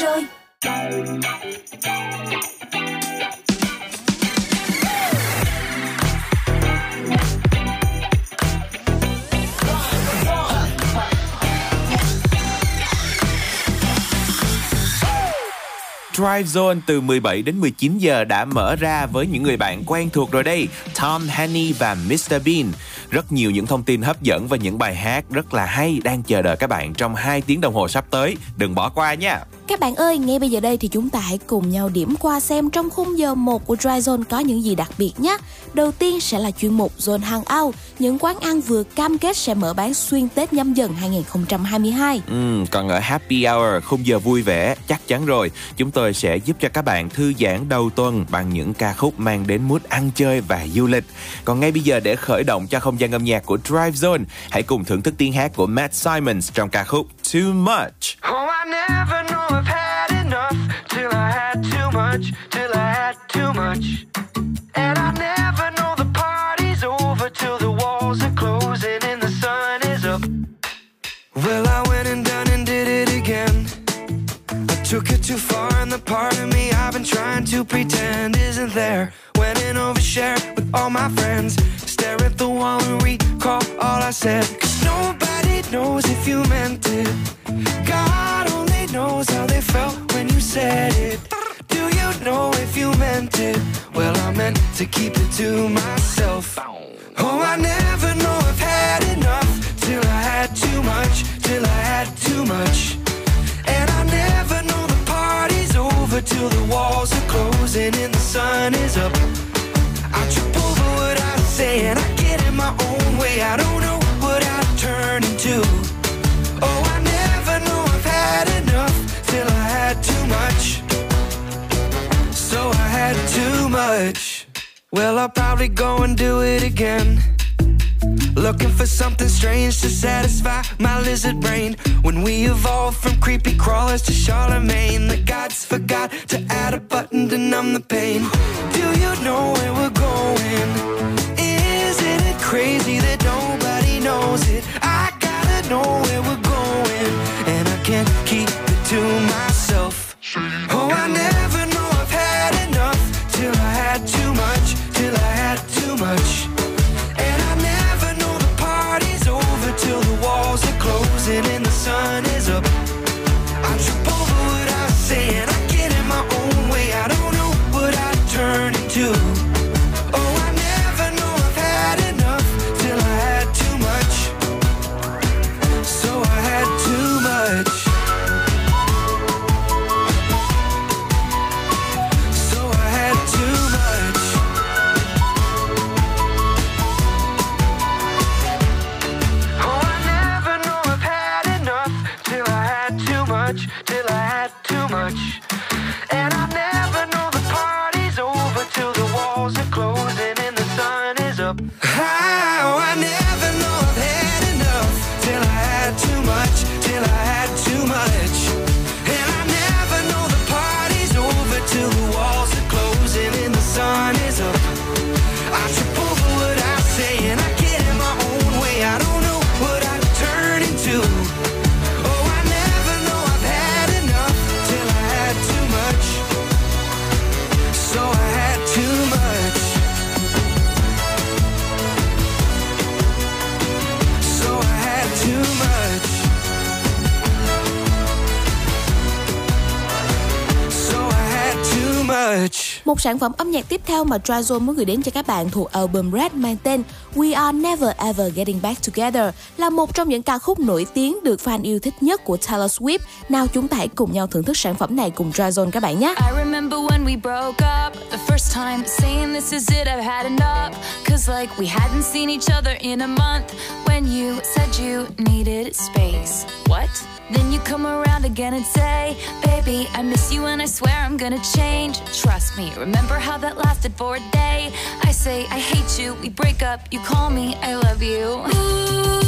rồi Drive Zone từ 17 đến 19 giờ đã mở ra với những người bạn quen thuộc rồi đây, Tom Haney và Mr Bean. Rất nhiều những thông tin hấp dẫn và những bài hát rất là hay đang chờ đợi các bạn trong 2 tiếng đồng hồ sắp tới. Đừng bỏ qua nha. Các bạn ơi, ngay bây giờ đây thì chúng ta hãy cùng nhau điểm qua xem trong khung giờ 1 của Dry Zone có những gì đặc biệt nhé. Đầu tiên sẽ là chuyên mục Zone Hangout, những quán ăn vừa cam kết sẽ mở bán xuyên Tết nhâm dần 2022. Ừ, còn ở Happy Hour, khung giờ vui vẻ, chắc chắn rồi, chúng tôi sẽ giúp cho các bạn thư giãn đầu tuần bằng những ca khúc mang đến mood ăn chơi và du lịch. Còn ngay bây giờ để khởi động cho không gian âm nhạc của Drive Zone, hãy cùng thưởng thức tiếng hát của Matt Simons trong ca khúc Too Much. Oh, I never know trying to pretend isn't there. Went and overshared with all my friends. Stare at the wall and recall all I said. Cause nobody knows if you meant it. God only knows how they felt when you said it. Do you know if you meant it? Well, I meant to keep it to myself. Oh, I never know I've had enough till I had too much, till I had too much. Over till the walls are closing and the sun is up. I trip over what I say and I get in my own way. I don't know what I turn into. Oh, I never know I've had enough till I had too much. So I had too much. Well, I'll probably go and do it again. Looking for something strange to satisfy my lizard brain. When we evolved from creepy crawlers to Charlemagne, the gods forgot to add a button to numb the pain. Do you know where we're going? Isn't it crazy that nobody knows it? I gotta know where we're going, and I can't keep it to myself. Oh, I never Một sản phẩm âm nhạc tiếp theo mà Trazo muốn gửi đến cho các bạn thuộc album Red mang tên We Are Never Ever Getting Back Together là một trong những ca khúc nổi tiếng được fan yêu thích nhất của Taylor Swift. Nào chúng ta hãy cùng nhau thưởng thức sản phẩm này cùng Dryzone các bạn nhé. I remember when we broke up the first time, saying this is it, I've had enough. Cause like we hadn't seen each other in a month. When you said you needed space. What? Then you come around again and say, Baby, I miss you and I swear I'm gonna change. Trust me, remember how that lasted for a day? I say, I hate you, we break up, you call me, I love you. Ooh,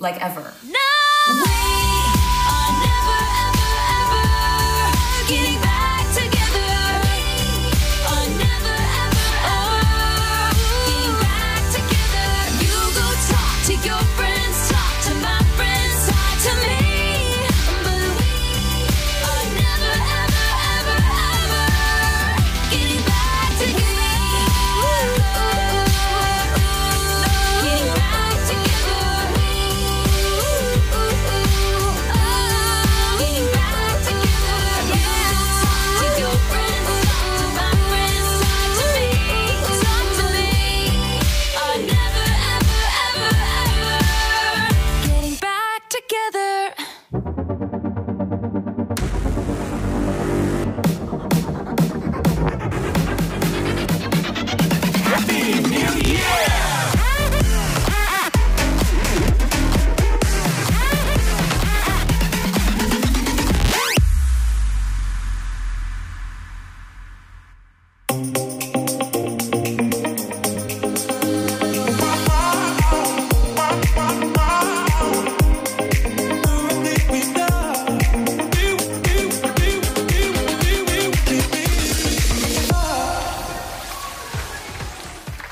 Like, ever.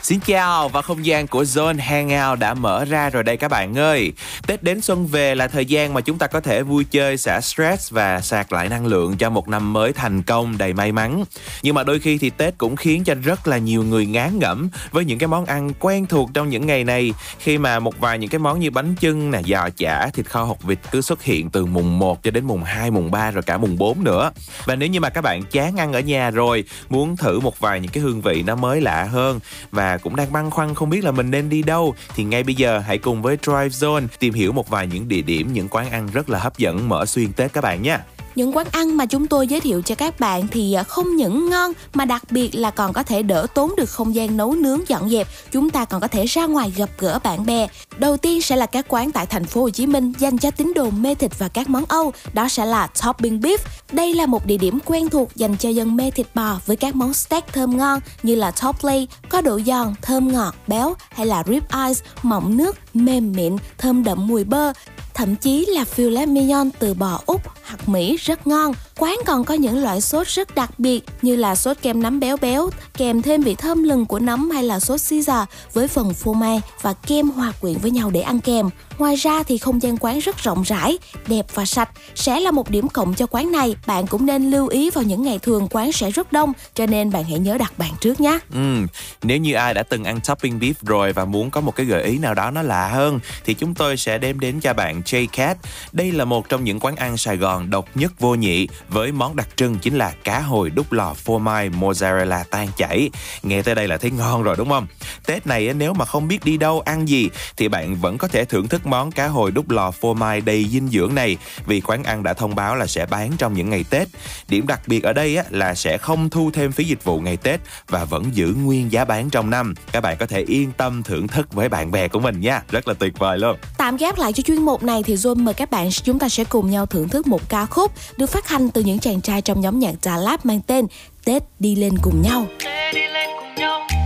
Xin chào, và không gian của Zone Hangout đã mở ra rồi đây các bạn ơi. Tết đến xuân về là thời gian mà chúng ta có thể vui chơi, xả stress và sạc lại năng lượng cho một năm mới thành công đầy may mắn. Nhưng mà đôi khi thì Tết cũng khiến cho rất là nhiều người ngán ngẩm với những cái món ăn quen thuộc trong những ngày này khi mà một vài những cái món như bánh chưng nè, giò chả, thịt kho hột vịt cứ xuất hiện từ mùng 1 cho đến mùng 2, mùng 3 rồi cả mùng 4 nữa. Và nếu như mà các bạn chán ăn ở nhà rồi, muốn thử một vài những cái hương vị nó mới lạ hơn và cũng đang băn khoăn không biết là mình nên đi đâu thì ngay bây giờ hãy cùng với Drive Zone tìm hiểu một vài những địa điểm, những quán ăn rất là hấp dẫn mở xuyên Tết các bạn nha. Những quán ăn mà chúng tôi giới thiệu cho các bạn thì à, không những ngon mà đặc biệt là còn có thể đỡ tốn được không gian nấu nướng dọn dẹp. Chúng ta còn có thể ra ngoài gặp gỡ bạn bè. Đầu tiên sẽ là các quán tại thành phố Hồ Chí Minh dành cho tín đồ mê thịt và các món Âu. Đó sẽ là Topping Beef. Đây là một địa điểm quen thuộc dành cho dân mê thịt bò với các món steak thơm ngon như là top lay, có độ giòn, thơm ngọt, béo hay là rib eyes, mọng nước, mềm mịn, thơm đậm mùi bơ thậm chí là filet mignon từ bò Úc hoặc Mỹ rất ngon. Quán còn có những loại sốt rất đặc biệt như là sốt kem nấm béo béo, kèm thêm vị thơm lừng của nấm hay là sốt Caesar với phần phô mai và kem hòa quyện với nhau để ăn kèm. Ngoài ra thì không gian quán rất rộng rãi, đẹp và sạch sẽ là một điểm cộng cho quán này. Bạn cũng nên lưu ý vào những ngày thường quán sẽ rất đông, cho nên bạn hãy nhớ đặt bàn trước nhé. Ừ, nếu như ai đã từng ăn topping beef rồi và muốn có một cái gợi ý nào đó nó lạ hơn thì chúng tôi sẽ đem đến cho bạn J Cat. Đây là một trong những quán ăn Sài Gòn độc nhất vô nhị với món đặc trưng chính là cá hồi đúc lò phô mai mozzarella tan chảy. Nghe tới đây là thấy ngon rồi, đúng không? Tết này nếu mà không biết đi đâu ăn gì, thì bạn vẫn có thể thưởng thức món cá hồi đúc lò phô mai đầy dinh dưỡng này, vì quán ăn đã thông báo là sẽ bán trong những ngày Tết. Điểm đặc biệt ở đây là sẽ không thu thêm phí dịch vụ ngày Tết và vẫn giữ nguyên giá bán trong năm. Các bạn có thể yên tâm thưởng thức với bạn bè của mình nha. Rất là tuyệt vời luôn. Tạm gác lại cho chuyên mục này thì zoom mời các bạn, chúng ta sẽ cùng nhau thưởng thức một ca khúc được phát hành từ từ những chàng trai trong nhóm nhạc Đà Lạt mang tên Tết đi lên cùng nhau. Tết đi lên cùng nhau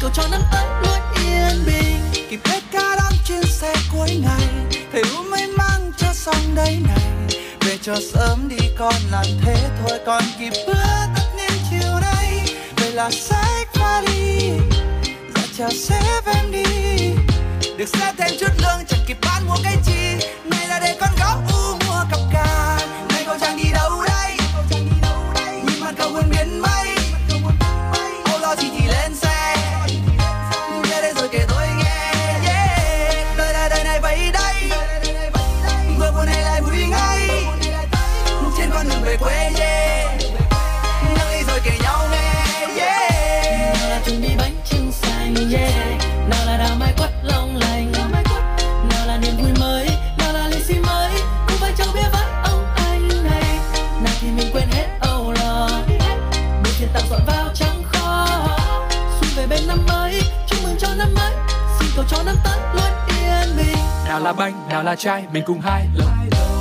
cầu cho năm tới luôn yên bình. Kịp hết ca đón trên xe cuối ngày, thầy u may mang cho xong đây này. Về cho sớm đi con làm thế thôi, còn kịp bữa tất niên chiều nay. Về là sách vali ra chào sếp em đi. Được xe thêm chút lương, chẳng kịp bán mua cái chi này là để con gấu u nào là banh, nào là trai mình cùng hai lần.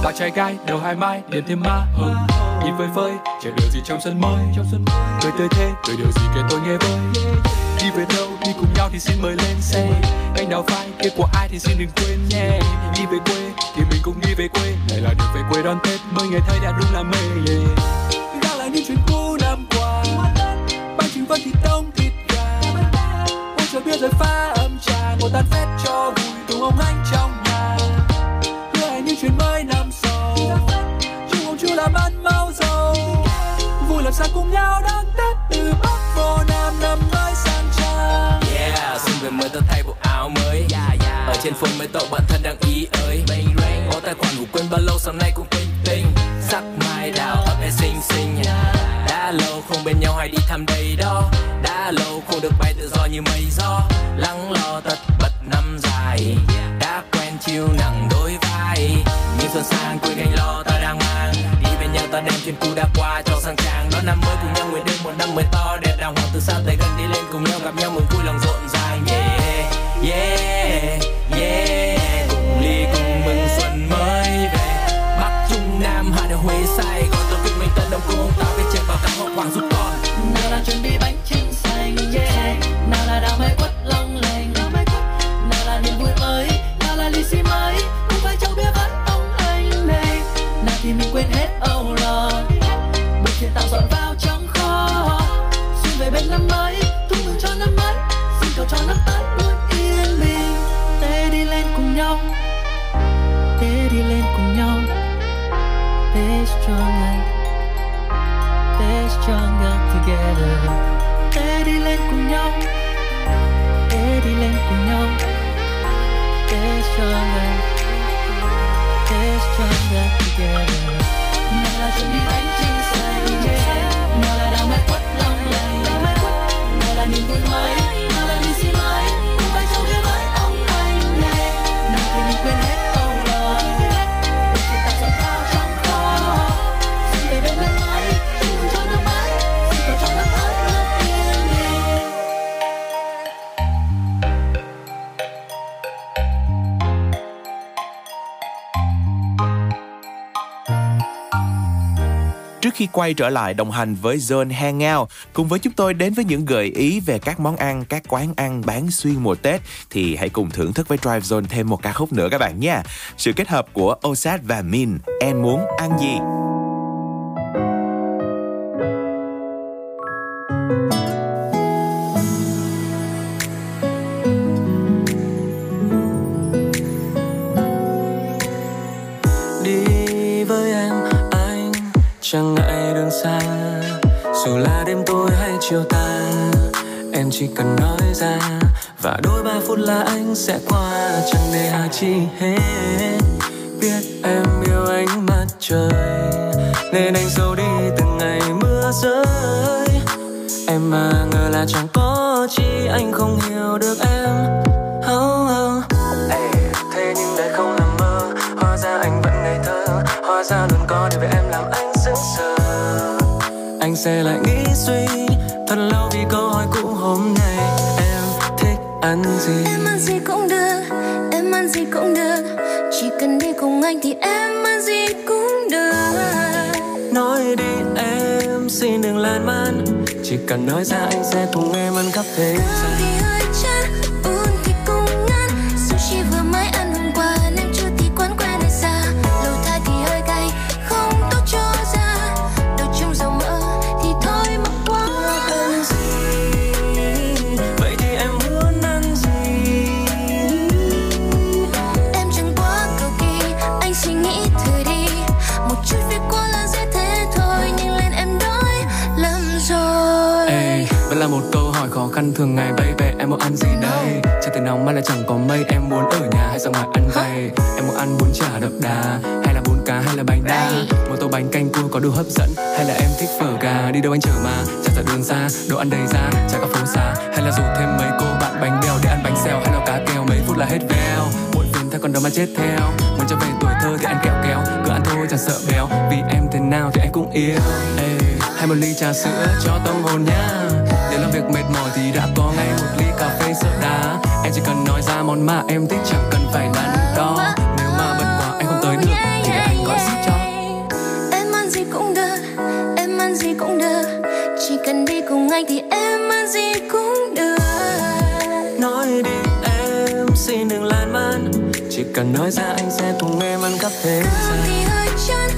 Là trai gai, đầu hai mai điểm thêm ma hồng. Nhìn phơi phơi, chờ điều gì trong sân mới? Cười tươi thế, cười điều gì kể tôi nghe với? Đi về đâu, đi cùng nhau thì xin mời lên xe. Anh đào phai, kia của ai thì xin đừng quên nhé. Đi về quê, thì mình cũng đi về quê. Này là được về quê đón tết, mới ngày thấy đã đúng là mê yeah. gác lại những chuyện cũ năm qua. Bánh trứng vẫn thịt đông, thịt gà. Ôi trời biết rồi pha âm trà. Ngồi tan phét cho vui cùng ông anh trong sao cùng nhau đón tết từ bắc vô nam năm mới sang trang. Yeah, xuân về mới tôi thay bộ áo mới. Ở trên phone mấy cậu bạn thân đang ý ơi Có tài khoản ngủ quên bao lâu sáng nay cũng tinh tinh Sắc mai đào ấp e xinh xinh. Đã lâu không bên nhau hay đi thăm đây đó. Đã lâu không được bay tự do như mây gió. Lắng lo tất bật năm dài. Đã quen chiêu nặng đôi vai. Nhưng xuân sang quên ta đem chuyện cũ đã qua cho sang trang Đón năm mới cùng nhau nguyện đêm quay trở lại đồng hành với Zone Hangout cùng với chúng tôi đến với những gợi ý về các món ăn, các quán ăn bán xuyên mùa Tết thì hãy cùng thưởng thức với Drive Zone thêm một ca khúc nữa các bạn nha. Sự kết hợp của Osat và Min, Em muốn ăn gì? đi với em anh chẳng ngại đường xa. Dù là đêm tối hay chiều tà, em chỉ cần nói ra. Và đôi ba phút là anh sẽ qua, chẳng để hà chi hết. Biết em yêu ánh mặt trời, nên anh giấu đi từng ngày mưa rơi. Em mà ngờ là chẳng có chi, anh không hiểu được em. Anh sẽ lại nghĩ suy. Thật lâu vì câu hỏi cũ hôm nay em thích ăn gì? Em ăn gì cũng được, em ăn gì cũng được. Chỉ cần đi cùng anh thì em ăn gì cũng được. Nói đi em xin đừng lan man. Chỉ cần nói ra anh sẽ cùng em ăn khắp thế gian khăn thường ngày baby Em muốn ăn gì đây? Trời thì nóng mai lại chẳng có mây Em muốn ở nhà hay ra ngoài ăn vầy Em muốn ăn bún chả đậm đà Hay là bún cá hay là bánh đa? Một tô bánh canh cua có đủ hấp dẫn Hay là em thích phở gà? Đi đâu anh chở mà? Chả thật đường xa Đồ ăn đầy ra Chả có phố xa. Hay là rủ thêm mấy cô bạn bánh bèo Để ăn bánh xèo hay là cá kèo Mấy phút là hết veo. Muộn phiền theo con đó mà chết theo. Muốn trở về tuổi thơ thì ăn kẹo kéo Cứ ăn thôi chẳng sợ béo. Vì em thế nào thì anh cũng yêu. Ê, Hay một ly trà sữa cho tâm hồn nhá để làm việc mệt mỏi thì đã có ngay một ly cà phê sợ đá. Em chỉ cần nói ra món mà em thích chẳng cần phải đắn đo. Nếu mà bận quá anh không tới được thì để anh gọi ship cho. Em ăn gì cũng được, em ăn gì cũng được. Chỉ cần đi cùng anh thì em ăn gì cũng được. Nói đi em xin đừng lan man. Chỉ cần nói ra anh sẽ cùng em ăn khắp thế Cơm gian thì hơi chán,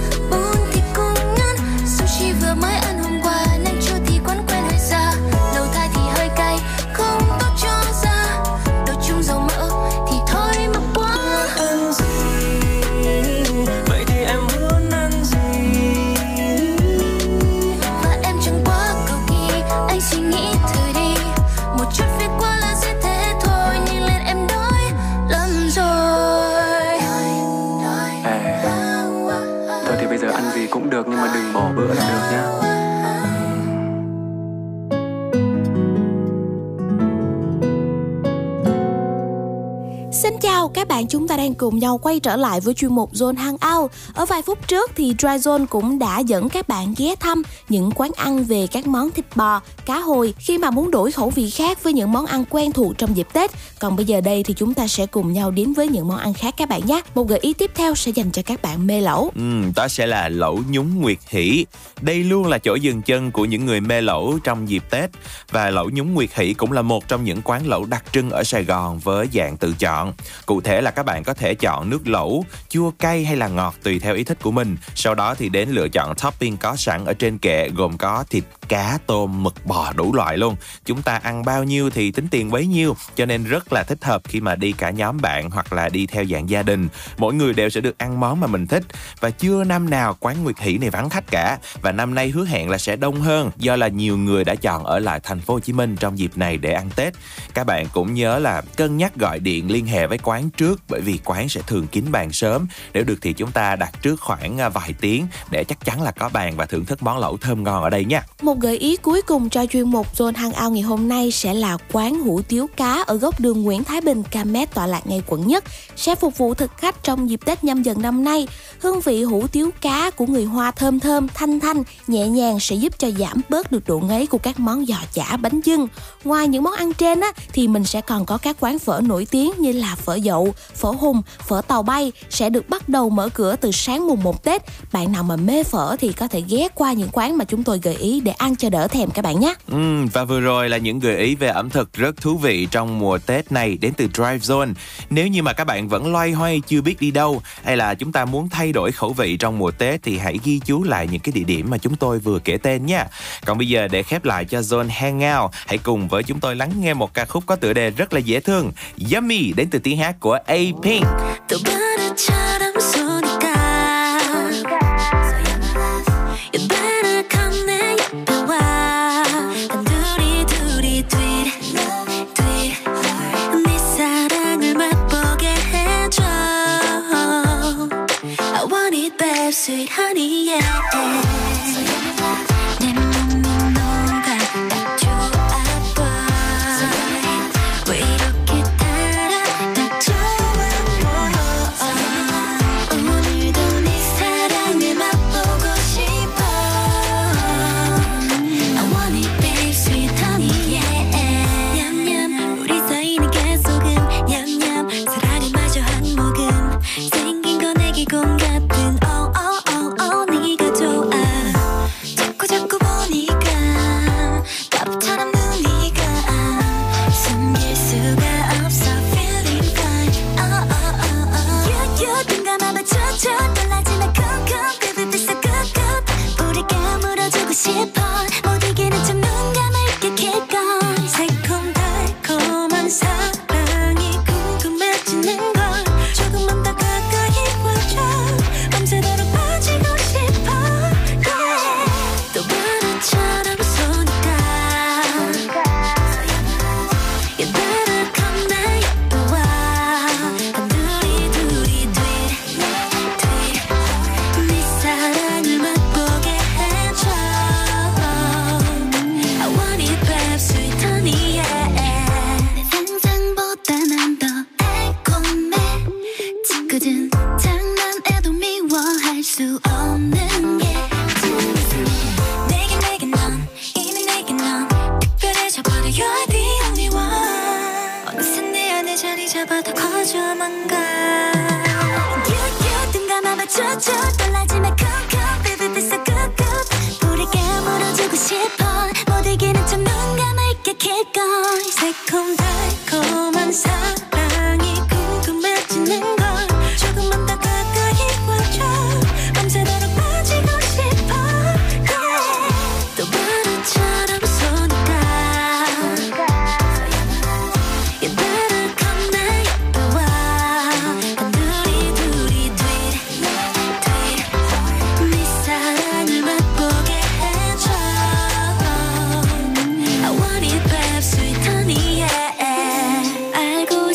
bạn, chúng ta đang cùng nhau quay trở lại với chuyên mục Zone Hangout. Ở vài phút trước thì Dry Zone cũng đã dẫn các bạn ghé thăm những quán ăn về các món thịt bò, cá hồi khi mà muốn đổi khẩu vị khác với những món ăn quen thuộc trong dịp Tết. Còn bây giờ đây thì chúng ta sẽ cùng nhau đến với những món ăn khác các bạn nhé. Một gợi ý tiếp theo sẽ dành cho các bạn mê lẩu. Ừ, đó sẽ là lẩu nhúng nguyệt hỷ. Đây luôn là chỗ dừng chân của những người mê lẩu trong dịp Tết. Và lẩu nhúng nguyệt hỷ cũng là một trong những quán lẩu đặc trưng ở Sài Gòn với dạng tự chọn. Cụ thể là là các bạn có thể chọn nước lẩu, chua cay hay là ngọt tùy theo ý thích của mình. Sau đó thì đến lựa chọn topping có sẵn ở trên kệ gồm có thịt, cá, tôm, mực, bò đủ loại luôn. Chúng ta ăn bao nhiêu thì tính tiền bấy nhiêu, cho nên rất là thích hợp khi mà đi cả nhóm bạn hoặc là đi theo dạng gia đình. Mỗi người đều sẽ được ăn món mà mình thích và chưa năm nào quán Nguyệt Hỷ này vắng khách cả và năm nay hứa hẹn là sẽ đông hơn do là nhiều người đã chọn ở lại thành phố Hồ Chí Minh trong dịp này để ăn Tết. Các bạn cũng nhớ là cân nhắc gọi điện liên hệ với quán trước bởi vì quán sẽ thường kín bàn sớm. Nếu được thì chúng ta đặt trước khoảng à, vài tiếng để chắc chắn là có bàn và thưởng thức món lẩu thơm ngon ở đây nha. Một gợi ý cuối cùng cho chuyên mục Zone Hangout ngày hôm nay sẽ là quán hủ tiếu cá ở góc đường Nguyễn Thái Bình, Camet tọa lạc ngay quận nhất sẽ phục vụ thực khách trong dịp Tết nhâm dần năm nay. Hương vị hủ tiếu cá của người Hoa thơm thơm, thanh thanh, nhẹ nhàng sẽ giúp cho giảm bớt được độ ngấy của các món giò chả bánh dưng. Ngoài những món ăn trên á thì mình sẽ còn có các quán phở nổi tiếng như là phở dậu, phở hùng, phở tàu bay sẽ được bắt đầu mở cửa từ sáng mùng 1 Tết. Bạn nào mà mê phở thì có thể ghé qua những quán mà chúng tôi gợi ý để ăn cho đỡ thèm các bạn nhé. Ừ, và vừa rồi là những gợi ý về ẩm thực rất thú vị trong mùa Tết này đến từ Drive Zone. Nếu như mà các bạn vẫn loay hoay chưa biết đi đâu hay là chúng ta muốn thay đổi khẩu vị trong mùa Tết thì hãy ghi chú lại những cái địa điểm mà chúng tôi vừa kể tên nha. Còn bây giờ để khép lại cho Zone Hangout, hãy cùng với chúng tôi lắng nghe một ca khúc có tựa đề rất là dễ thương, Yummy đến từ tiếng hát của A-Pink. 또 바다처럼 쏘니까 You better come 내 옆에 와 단둘이 둘이 tweet tweet 네 사랑을 맛보게 해줘 I want it babe sweet honey yeah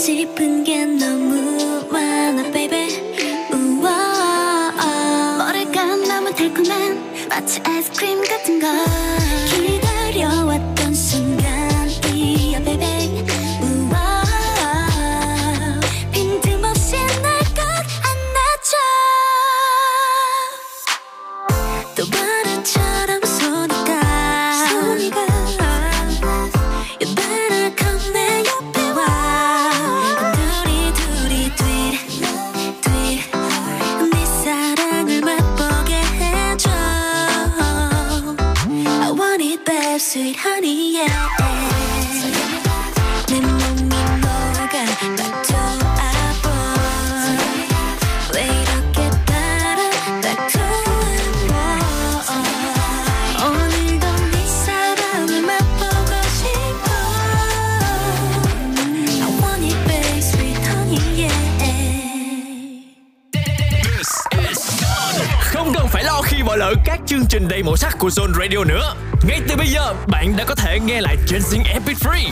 deep của Zone Radio nữa. Ngay từ bây giờ, bạn đã có thể nghe lại Chasing Epic Free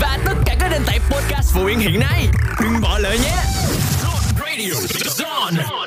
và tất cả các nền tảng podcast phổ biến hiện nay. Đừng bỏ lỡ nhé. Zone Radio. Zone.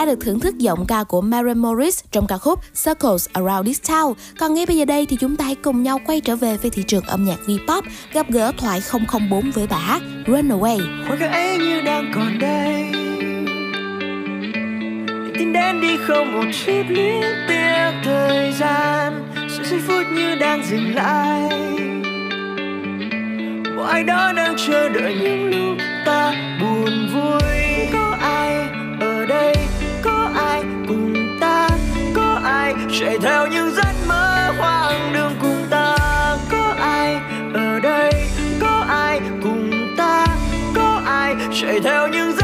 đã được thưởng thức giọng ca của Maren Morris trong ca khúc Circles Around This Town. Còn ngay bây giờ đây thì chúng ta hãy cùng nhau quay trở về với thị trường âm nhạc V-pop, gặp gỡ thoại 004 với bà Runaway. Hoa các ấy như đang còn đây Tin đến đi không một chút luyến tiếc thời gian Sự giây phút như đang dừng lại Một ai đó đang chờ đợi những lúc ta buồn vui chạy theo những giấc mơ hoang đường cùng ta. Có ai ở đây? Có ai cùng ta? Có ai chạy theo những giấc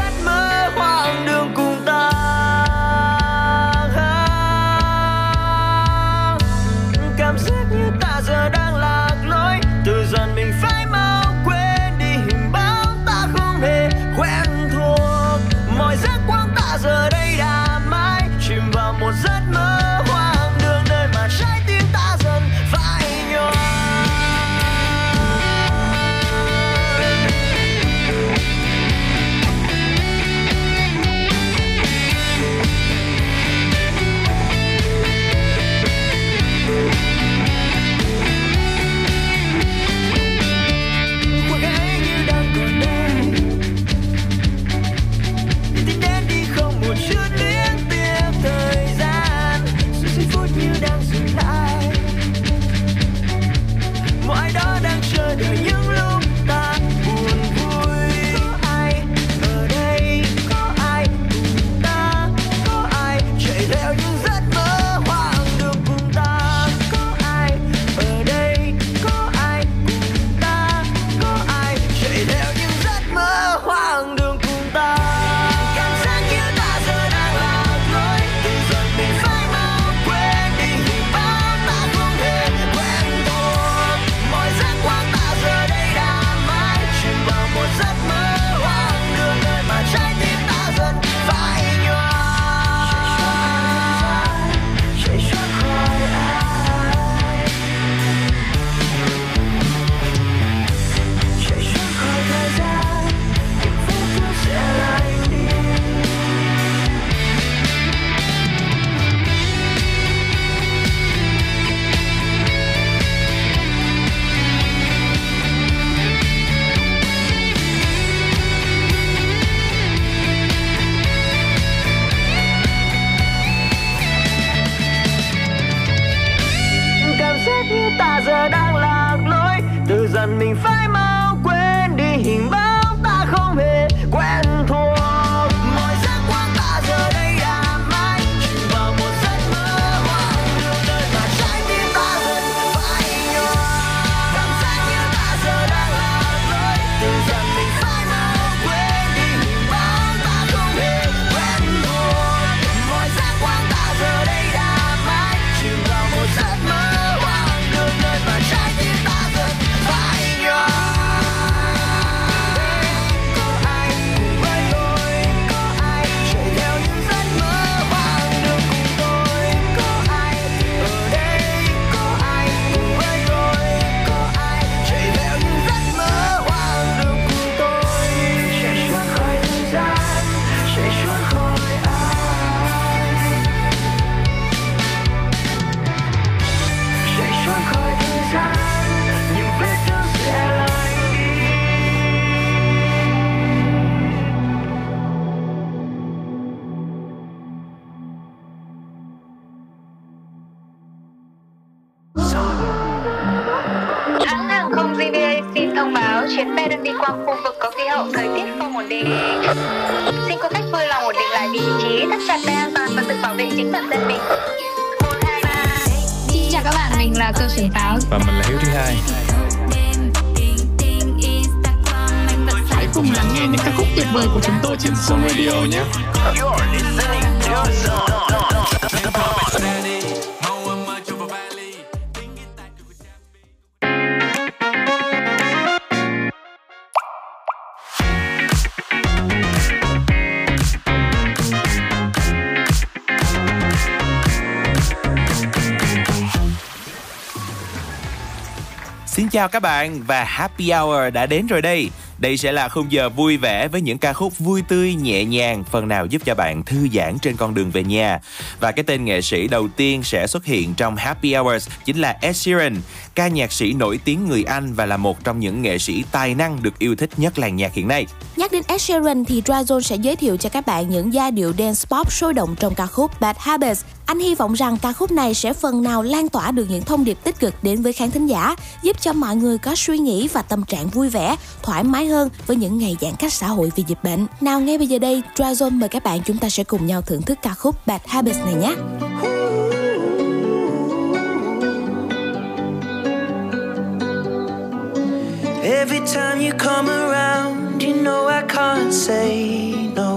chào các bạn và Happy Hour đã đến rồi đây. Đây sẽ là khung giờ vui vẻ với những ca khúc vui tươi nhẹ nhàng, phần nào giúp cho bạn thư giãn trên con đường về nhà. Và cái tên nghệ sĩ đầu tiên sẽ xuất hiện trong Happy Hours chính là Ed Sheeran, ca nhạc sĩ nổi tiếng người Anh và là một trong những nghệ sĩ tài năng được yêu thích nhất làng nhạc hiện nay. Nhắc đến Ed Sheeran thì Dryzone sẽ giới thiệu cho các bạn những giai điệu dance pop sôi động trong ca khúc Bad Habits. Anh hy vọng rằng ca khúc này sẽ phần nào lan tỏa được những thông điệp tích cực đến với khán thính giả, giúp cho mọi người có suy nghĩ và tâm trạng vui vẻ, thoải mái hơn với những ngày giãn cách xã hội vì dịch bệnh. Nào ngay bây giờ đây, Dryzone mời các bạn chúng ta sẽ cùng nhau thưởng thức ca khúc Bad Habits này nhé. Every time you come around, you know I can't say no.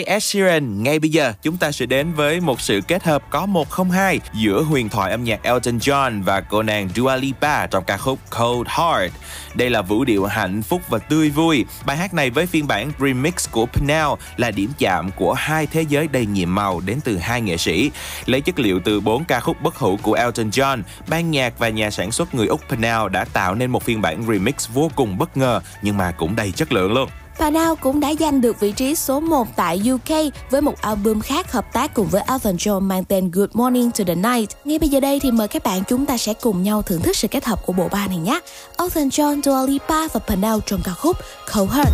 hay Ed Sheeran, ngay bây giờ chúng ta sẽ đến với một sự kết hợp có một không hai giữa huyền thoại âm nhạc Elton John và cô nàng Dua Lipa trong ca khúc Cold Heart. Đây là vũ điệu hạnh phúc và tươi vui. Bài hát này với phiên bản remix của Pnell là điểm chạm của hai thế giới đầy nhiệm màu đến từ hai nghệ sĩ. Lấy chất liệu từ bốn ca khúc bất hủ của Elton John, ban nhạc và nhà sản xuất người Úc Pnell đã tạo nên một phiên bản remix vô cùng bất ngờ nhưng mà cũng đầy chất lượng luôn. Và Now cũng đã giành được vị trí số 1 tại UK với một album khác hợp tác cùng với Elton John mang tên Good Morning to the Night. Ngay bây giờ đây thì mời các bạn chúng ta sẽ cùng nhau thưởng thức sự kết hợp của bộ ba này nhé. Elton John, Dua Lipa và Panao trong ca khúc Cold Heart.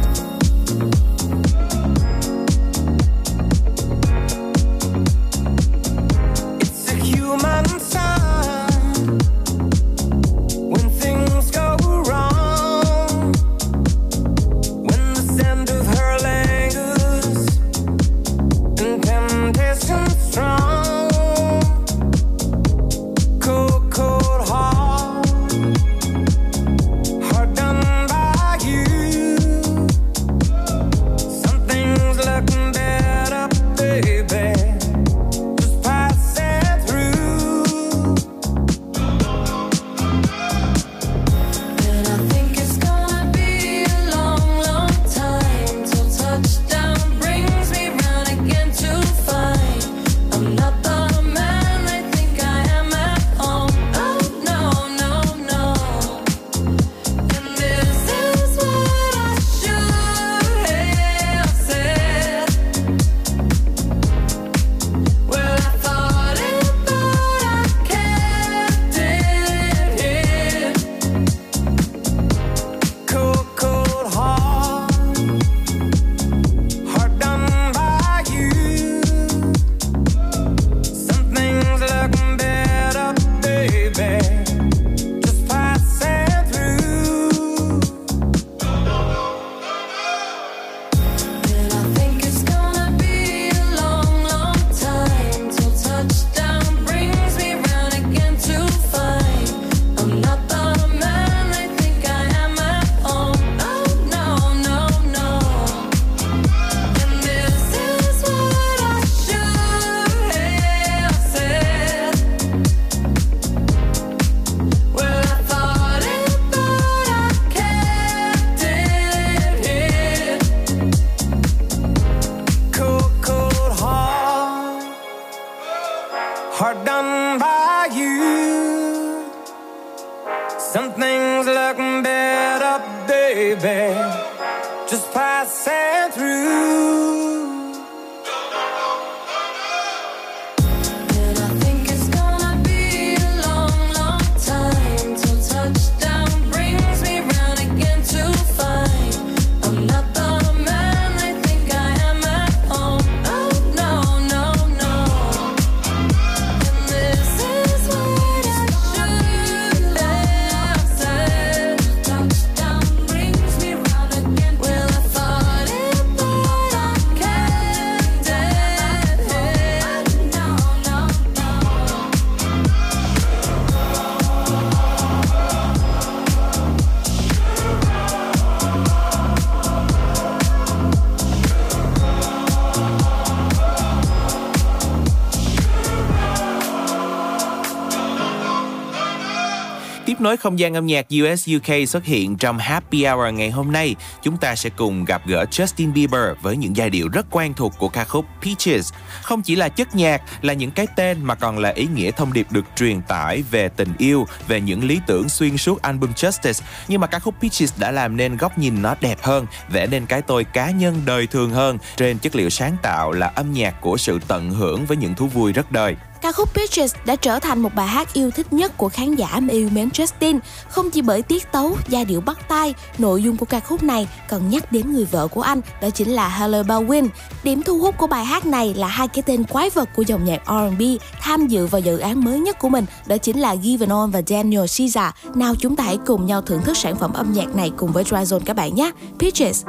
Nối không gian âm nhạc US UK xuất hiện trong Happy Hour ngày hôm nay, chúng ta sẽ cùng gặp gỡ Justin Bieber với những giai điệu rất quen thuộc của ca khúc Peaches. Không chỉ là chất nhạc, là những cái tên mà còn là ý nghĩa thông điệp được truyền tải về tình yêu, về những lý tưởng xuyên suốt album Justice. Nhưng mà ca khúc Peaches đã làm nên góc nhìn nó đẹp hơn, vẽ nên cái tôi cá nhân đời thường hơn trên chất liệu sáng tạo là âm nhạc của sự tận hưởng với những thú vui rất đời. Ca khúc Peaches đã trở thành một bài hát yêu thích nhất của khán giả yêu mến Justin, không chỉ bởi tiết tấu, giai điệu bắt tai, nội dung của ca khúc này còn nhắc đến người vợ của anh, đó chính là Halle Baldwin. Điểm thu hút của bài hát này là hai cái tên quái vật của dòng nhạc R&B tham dự vào dự án mới nhất của mình, đó chính là Given On và Daniel Caesar. Nào chúng ta hãy cùng nhau thưởng thức sản phẩm âm nhạc này cùng với Dryzone các bạn nhé. Peaches.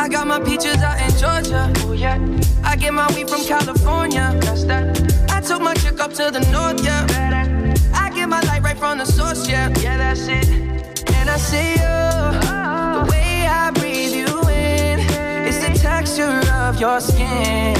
I got my peaches out in Georgia. Oh yeah. I get my weed from California. That's that. I took my chick up to the north, yeah. I get my light right from the source, yeah. Yeah, that's it. And I see you. The uh-huh. way I breathe you in is the texture of your skin.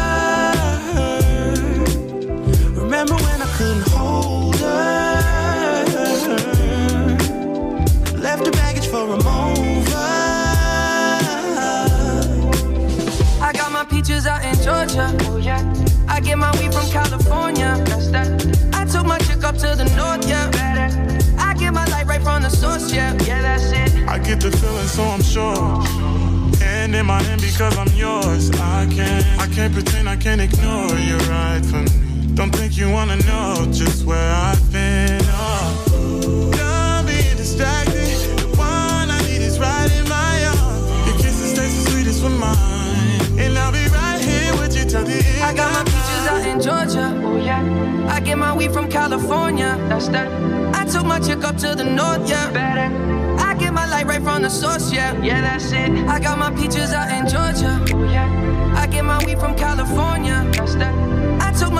Couldn't hold her? Left her baggage for a mover. I got my peaches out in Georgia. Oh yeah. I get my weed from California. That's that. I took my chick up to the north, yeah. Better. I get my light right from the source, yeah. Yeah, that's it. I get the feeling, so I'm sure. And in my hand because I'm yours. I can't, I can't pretend, I can't ignore you right from. Don't think you wanna know just where I've been. Oh, done being distracted. The one I need is right in my arms. Your kisses taste the sweetest with mine, and I'll be right here with you till the end. I got my peaches out in Georgia. Oh yeah. I get my weed from California. That's that. I took my chick up to the north, yeah. Better. I get my light right from the source, yeah. Yeah, that's it. I got my peaches out in Georgia. Oh yeah. I get my weed from California. That's that.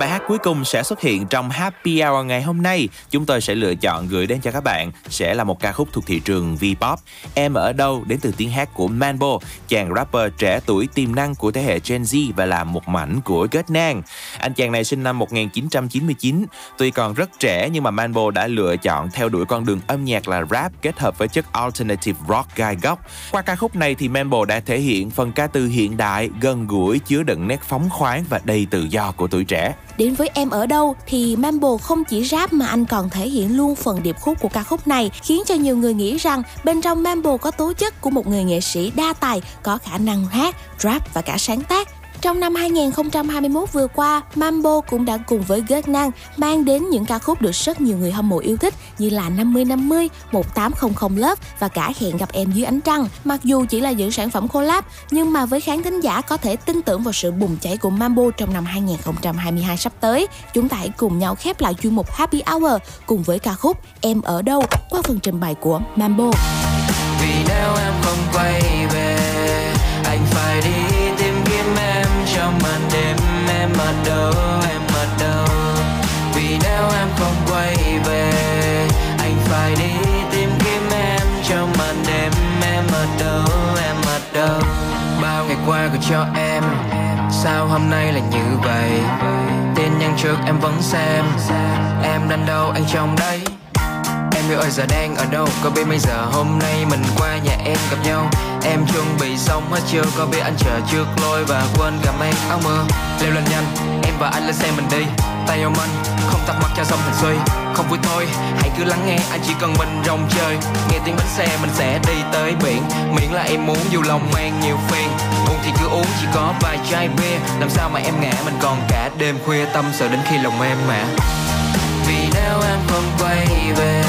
bài hát cuối cùng sẽ xuất hiện trong Happy Hour ngày hôm nay. Chúng tôi sẽ lựa chọn gửi đến cho các bạn sẽ là một ca khúc thuộc thị trường V-pop. Em ở đâu đến từ tiếng hát của Manbo, chàng rapper trẻ tuổi tiềm năng của thế hệ Gen Z và là một mảnh của Kết Nang. Anh chàng này sinh năm 1999, tuy còn rất trẻ nhưng mà Manbo đã lựa chọn theo đuổi con đường âm nhạc là rap kết hợp với chất alternative rock gai góc. Qua ca khúc này thì Manbo đã thể hiện phần ca từ hiện đại, gần gũi, chứa đựng nét phóng khoáng và đầy tự do của tuổi trẻ. Đến với Em ở đâu thì Mambo không chỉ rap mà anh còn thể hiện luôn phần điệp khúc của ca khúc này, khiến cho nhiều người nghĩ rằng bên trong Mambo có tố chất của một người nghệ sĩ đa tài, có khả năng hát, rap và cả sáng tác. Trong năm 2021 vừa qua, Mambo cũng đã cùng với Gert Nang mang đến những ca khúc được rất nhiều người hâm mộ yêu thích như là 5050, 1800 Love và cả Hẹn gặp em dưới ánh trăng. Mặc dù chỉ là những sản phẩm collab, nhưng mà với khán thính giả có thể tin tưởng vào sự bùng cháy của Mambo trong năm 2022 sắp tới. Chúng ta hãy cùng nhau khép lại chuyên mục Happy Hour cùng với ca khúc Em ở đâu qua phần trình bày của Mambo. Vì nếu em không quay về đâu, em ở đâu? Vì nếu em không quay về Anh phải đi tìm kiếm em trong màn đêm. Em ở đâu, em ở đâu? Bao ngày qua gửi cho em Sao hôm nay là như vậy? Tin nhắn trước em vẫn xem Em đang đâu, anh trong đây Em yêu ơi, giờ đang ở đâu? Có biết mấy giờ hôm nay mình qua nhà em gặp nhau? Em chuẩn bị xong hết chưa? Có biết anh chờ trước lôi và quên cả mang áo mưa? Leo lên nhanh, Em và anh lên xe mình đi. Tay ôm anh, Không tắt mặt cho xong thành suy Không vui thôi, Hãy cứ lắng nghe. Anh chỉ cần mình rong chơi. Nghe tiếng bánh xe, mình sẽ đi tới biển. Miễn là em muốn dù lòng mang nhiều phiền. Uống thì cứ uống, chỉ có vài chai bia. Làm sao mà em ngã? Mình còn cả đêm khuya Tâm sự đến khi lòng em mà vì nếu em không quay về,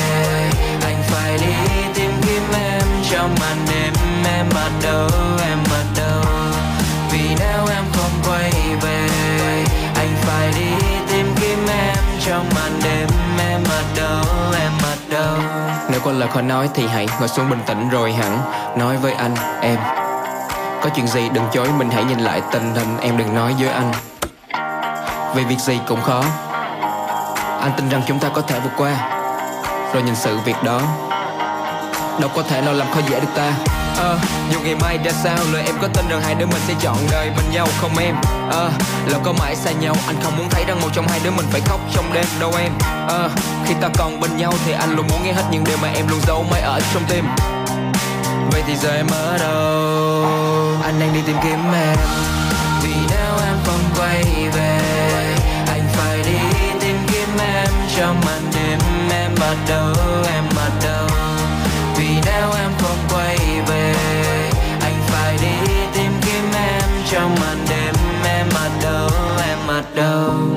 anh phải đi tìm kiếm em trong màn đêm. Em ở đâu, em ở đâu? Vì nếu em không quay về, anh phải đi tìm kiếm em trong màn đêm. Em ở đâu, em ở đâu? Nếu có lời khó nói thì hãy ngồi xuống bình tĩnh rồi hẳn. Nói với anh, em. Có chuyện gì đừng chối, mình hãy nhìn lại tình hình, em đừng nói với anh. Vì việc gì cũng khó. Anh tin rằng chúng ta có thể vượt qua. Rồi nhìn sự việc đó. Đâu có thể lo làm khó dễ được ta. À, Dù ngày mai ra sao Lời em có tin rằng hai đứa mình sẽ chọn đời bên nhau không em? À, Lâu có mãi xa nhau Anh không muốn thấy rằng một trong hai đứa mình phải khóc trong đêm đâu em? À, Khi ta còn bên nhau thì anh luôn muốn nghe hết những điều mà em luôn giấu mãi ở trong tim. Vậy thì giờ em ở đâu? Anh đang đi tìm kiếm em. Vì nếu em không quay về trong màn đêm, em ở đâu em ở đâu vì nếu em không quay về, anh phải đi tìm kiếm em. Trong màn đêm, em ở đâu em ở đâu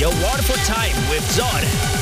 Radio wonderful Time with Zod.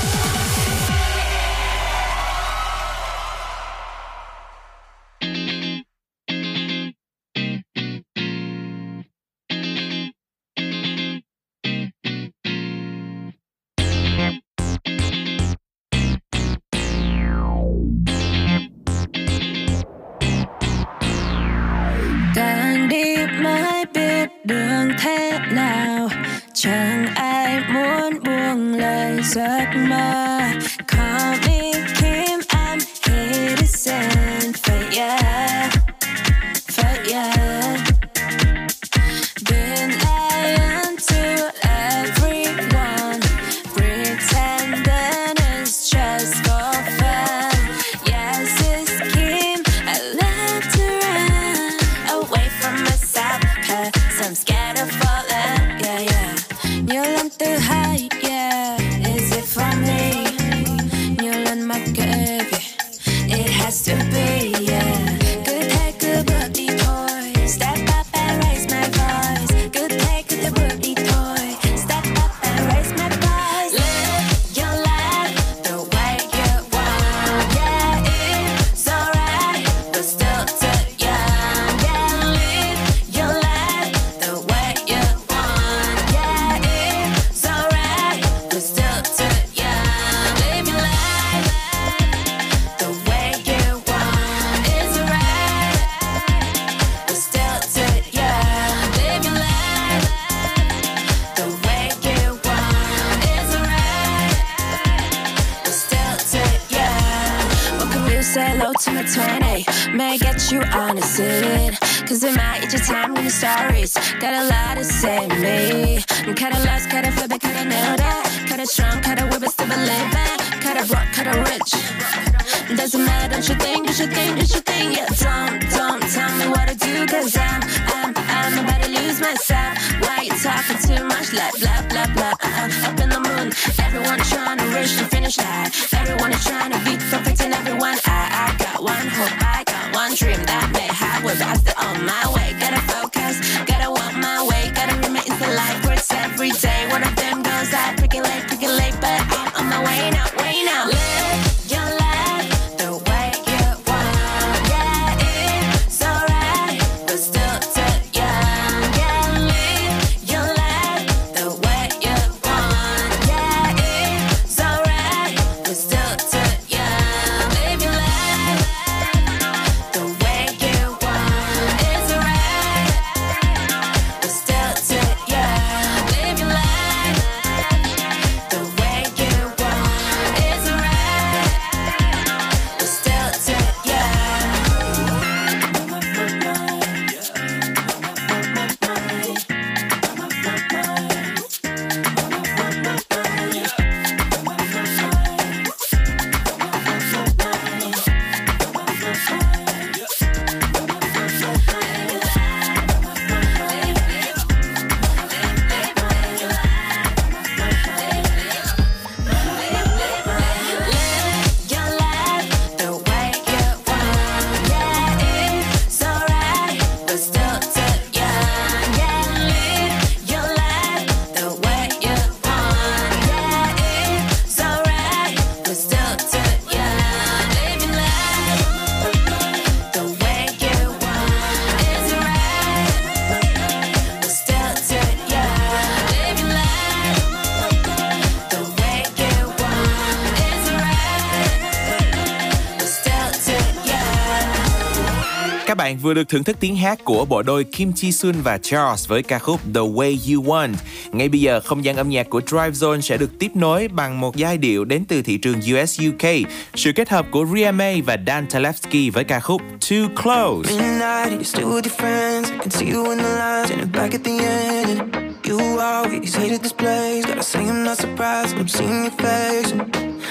Được thưởng thức tiếng hát của bộ đôi Kim Ji Sun và Charles với ca khúc The Way You Want. Ngay bây giờ, không gian âm nhạc của Drive Zone sẽ được tiếp nối bằng một giai điệu đến từ thị trường US UK, sự kết hợp của Ria May và Dan Talevsky với ca khúc Too Close. Midnight, you're still with your friends. I can see you in the lines and back at the end. And you always hated this place. Gotta say, I'm not surprised when I'm seeing your face.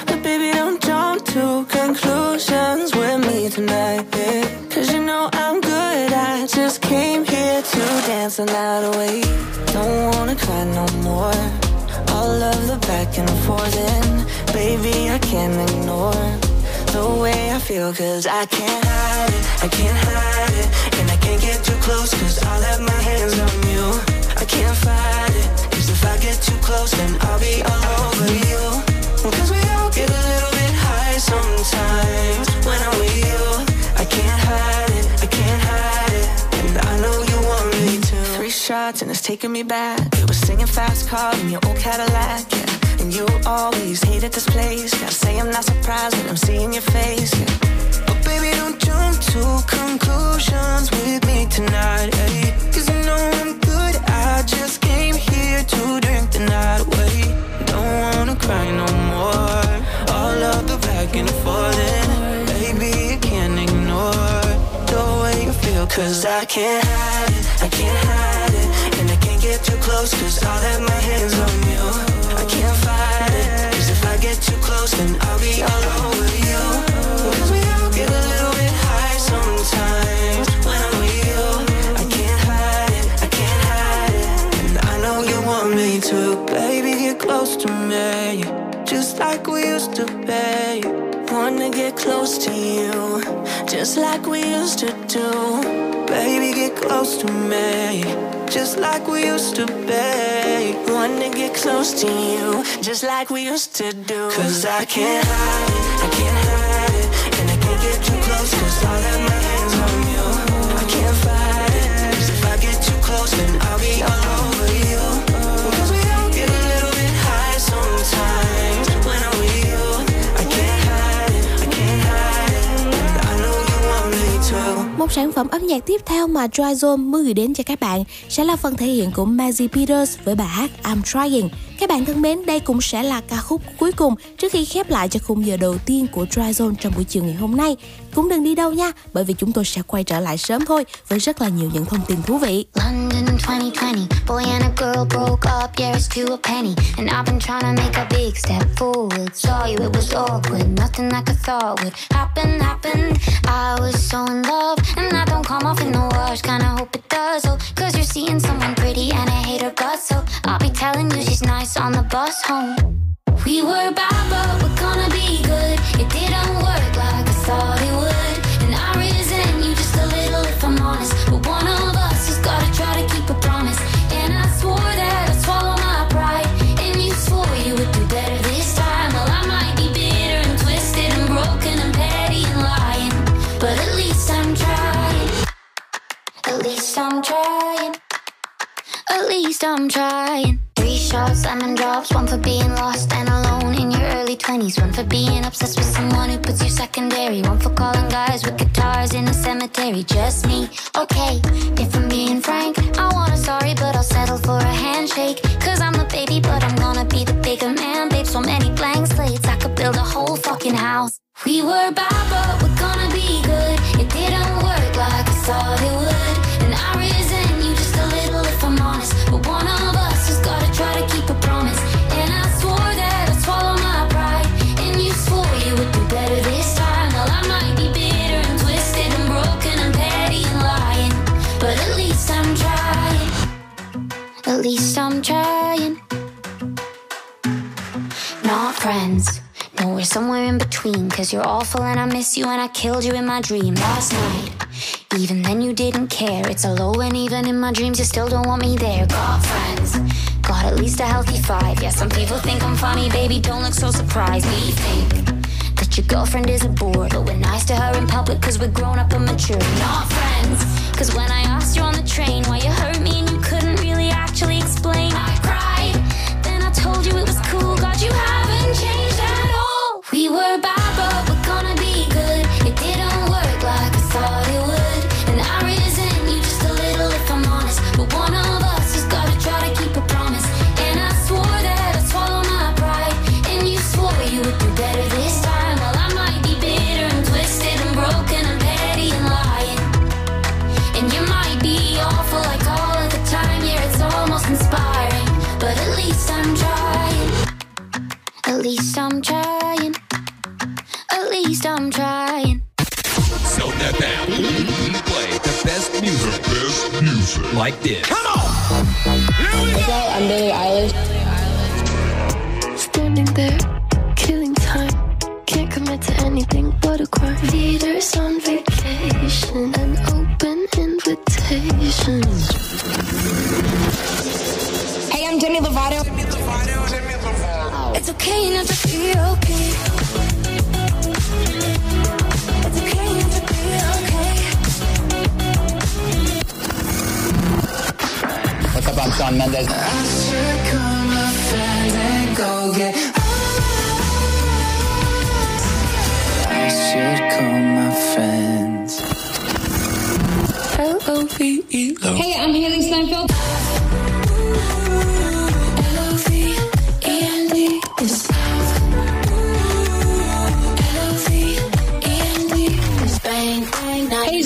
But baby, don't jump to conclusions with me tonight. Yeah. Cause you know I'm came here to dance the night away. Don't wanna cry no more. All of the back and forth, and baby, I can't ignore the way I feel. Cause I can't hide it, I can't hide it. And I can't get too close, cause I'll have my hands on you. I can't fight it, cause if I get too close, then I'll be all over you. Cause we all get a little bit high sometimes when I'm with you. I can't hide shots and it's taking me back. It was singing fast car in your old Cadillac, yeah. And you always hated this place. Gotta say I'm not surprised when I'm seeing your face, yeah. But baby, don't jump to conclusions with me tonight, ayy. Cause you know I'm good. I just came here to drink the night away. Don't wanna cry no more. All of the back and forth, baby, you can't ignore you. Cause I can't hide it, I can't hide it. And I can't get too close, cause I'll have my hands on you. I can't fight it, cause if I get too close, then I'll be all over you. Cause we all get a little bit high sometimes when I'm me baby, get close to me. Just like we used to be. Wanna get close to you, just like we used to do. Baby, get close to me, just like we used to be. Wanna get close to you, just like we used to do. Cause I can't hide it, I can't hide it. And I can't get too close, cause I'll my hands on you. I can't fight it, cause if I get too close, then I'll be all Một sản phẩm âm nhạc tiếp theo mà Dryzone mới muốn gửi đến cho các bạn sẽ là phần thể hiện của Mazzy Peters với bài hát I'm Trying. Các bạn thân mến, đây cũng sẽ là ca khúc cuối cùng trước khi khép lại cho khung giờ đầu tiên của Dryzone trong buổi chiều ngày hôm nay. Cũng đừng đi đâu nha, bởi vì chúng tôi sẽ quay trở lại sớm thôi với rất là nhiều những thông tin thú vị. London 2020, boy and a girl broke up, yeah, it's to a penny. And I've been trying to make a big step forward. Saw you, it was awkward, nothing like I thought would happen. I was so in love, and I don't come off in the wash, kinda hope it does. Oh, cause you're seeing someone pretty and I hate her guts, so I'll be telling you she's nice on the bus home. We were bad, but we're gonna be good. It didn't work like thought it would. And I resent you just a little if I'm honest. But one of us has gotta try to keep a promise. And I swore that I'd swallow my pride. And you swore you would do better this time. Well, I might be bitter and twisted and broken and petty and lying. But at least I'm trying. At least I'm trying. At least I'm trying. Three shots, lemon drops, one for being lost and alone early 20s, one for being obsessed with someone who puts you secondary, one for calling guys with guitars in a cemetery. Just me, okay. If I'm being frank, I want a sorry, but I'll settle for a handshake. Cause I'm the baby, but I'm gonna be the bigger man, babe. So many blank slates, I could build a whole fucking house. We were bad, but we're gonna be good. It didn't work like I thought it would. And I resent you just a little if I'm honest. But one of At least I'm trying. Not friends. No, we're somewhere in between. Cause you're awful and I miss you and I killed you in my dream last night. Even then you didn't care. It's a low and even in my dreams you still don't want me there. Got friends. Got at least a healthy five. Yeah, some people think I'm funny, baby. Don't look so surprised. We think that your girlfriend is a bore. But we're nice to her in public cause we're grown up and mature. Not friends. Cause when I asked you on the train why you hurt At least I'm trying. At least I'm trying. So now we play the best music. The best music. Like this. Come on! Here we go! I'm Billie Eilish. Standing there, killing time. Can't commit to anything but a crime. Theaters on vacation. An open invitation. Hey, I'm Demi Lovato. Demi Lovato. It's okay not to feel okay. It's okay not to be okay. What's up? I'm Sean Mendes. I should call my friends and go get. I should call my friends. Hey, I'm Haley Steinfeld.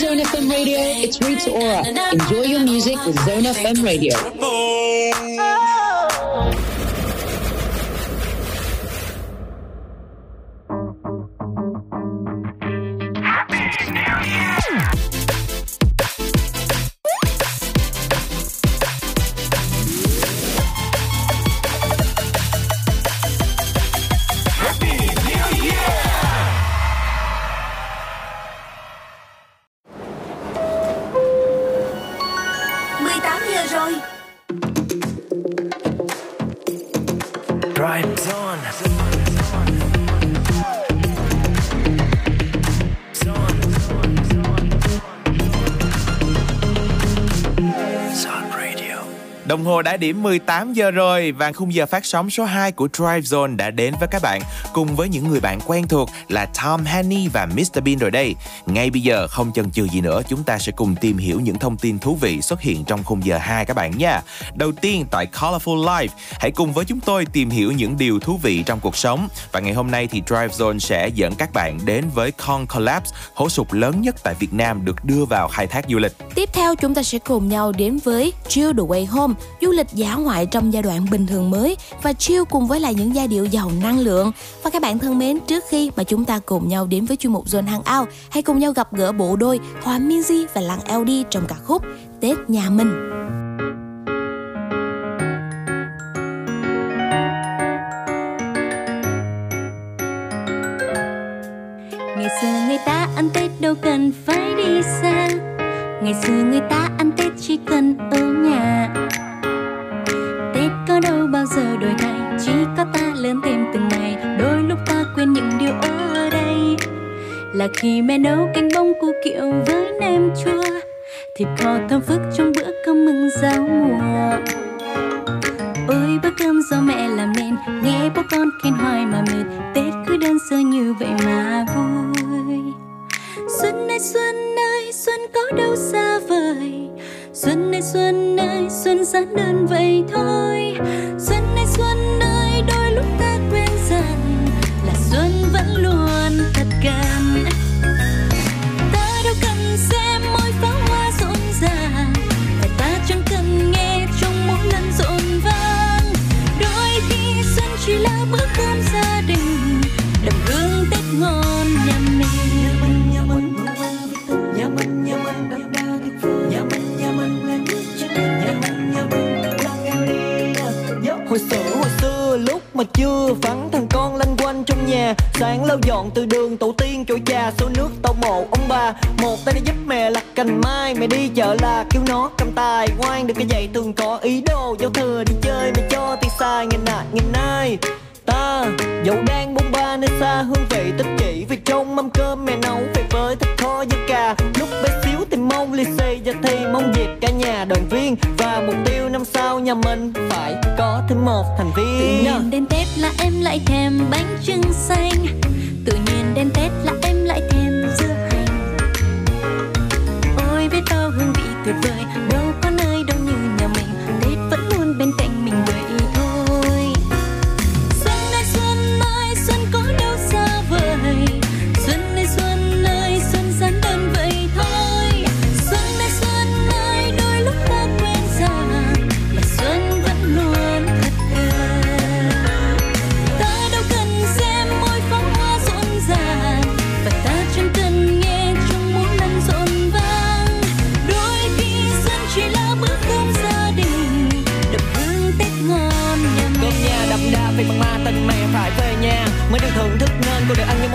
Zone FM Radio, it's Rita Ora. Enjoy your music with Zone FM Radio. Oh. Giờ Đồng hồ đã điểm 18 giờ rồi và khung giờ phát sóng số 2 của Drive Zone đã đến với các bạn cùng với những người bạn quen thuộc là Tom Hanny và Mr Bean rồi đây. Ngay bây giờ không chần chừ gì nữa, chúng ta sẽ cùng tìm hiểu những thông tin thú vị xuất hiện trong khung giờ 2 các bạn nha. Đầu tiên tại Colorful Life, hãy cùng với chúng tôi tìm hiểu những điều thú vị trong cuộc sống. Và ngày hôm nay thì Drive Zone sẽ dẫn các bạn đến với Con Collapse, hố sụp lớn nhất tại Việt Nam được đưa vào khai thác du lịch. Tiếp theo chúng ta sẽ cùng nhau đến với Chill the Way Home, du lịch dã ngoại trong giai đoạn bình thường mới và chill cùng với lại những giai điệu giàu năng lượng. Và các bạn thân mến, trước khi mà chúng ta cùng nhau đến với chuyên mục Zone Hangout, hãy cùng nhau gặp gỡ bộ đôi Hòa Minzy và Lăng LD trong ca khúc Tết nhà mình. Ngày xưa người ta ăn Tết đâu cần phải đi xa Ngày xưa người ta ăn Tết chỉ cần ở nhà Chỉ có ta lớn thêm từng ngày. Đôi lúc ta quên những điều ở đây. Là khi mẹ nấu canh bông cu kiệu với nem chua, Thịt kho thơm phức trong bữa cơm mừng giao mùa. Ôi, bữa cơm do mẹ làm nên, Nghe bố con khen hoài mà mệt. Tết cứ đơn sơ như vậy mà vui. Xuân ơi xuân ơi, xuân có đâu xa vời. Xuân ơi xuân ơi, xuân giản đơn vậy thôi. Xuân ơi xuân ơi. Luôn Ta đâu cần xem mỗi pháo hoa rộn ràng. Và ta chẳng cần nghe trong mỗi lần rộn vang. Đôi khi xuân chỉ là bữa cơm gia đình. Đầm hương Tết ngon nhà mình. Nhà mình, nhà mình, nhà mình Nhà mình, nhà mình Nhà mình, nhà mình Hồi sớm hồi mà chưa vắng thằng con lanh quanh trong nhà. Sáng lau dọn từ đường, tổ tiên, chỗ cha, số nước tàu mộ, ông bà. Một tay đi giúp mẹ lặt cành mai, Mẹ đi chợ là kêu nó cầm tài. Ngoan được cái dạy thường có ý đồ, Giao thừa đi chơi mẹ cho tiền xài ngày nạ ngày nay Ta, dẫu đang bông ba nơi xa, hương vị tích chỉ, Vì trong mâm cơm mẹ nấu về với thịt kho với cà. Lúc bé mong ly xì và thì mong dịp cả nhà đoàn viên. Và mục tiêu năm sau nhà mình phải có thêm một thành viên. Tự nhiên đến Tết là em lại thèm bánh trưng xanh. Tự nhiên đến Tết là em lại thèm dưa hành. Ôi, biết bao hương vị tuyệt vời, Đâu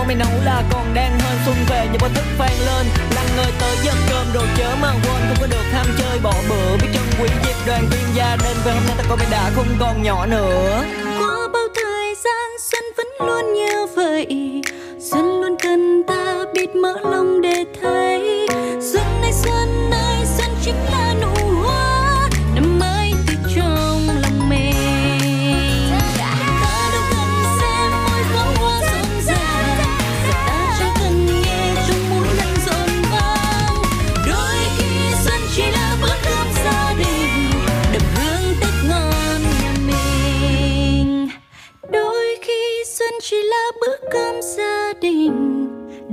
mày nấu là còn đang hơn xuân về, những bao thức vang lên. Lăn người tới giấc cơm rồi chớ mà quên, không có được ham chơi, bỏ bữa. Biết chân quý dịp đoàn viên gia đình về hôm nay, ta coi mày đã không còn nhỏ nữa. Qua bao thời gian, xuân vẫn luôn như vậy. Xuân luôn cần ta biết mở lòng để thấy. Xuân nay xuân.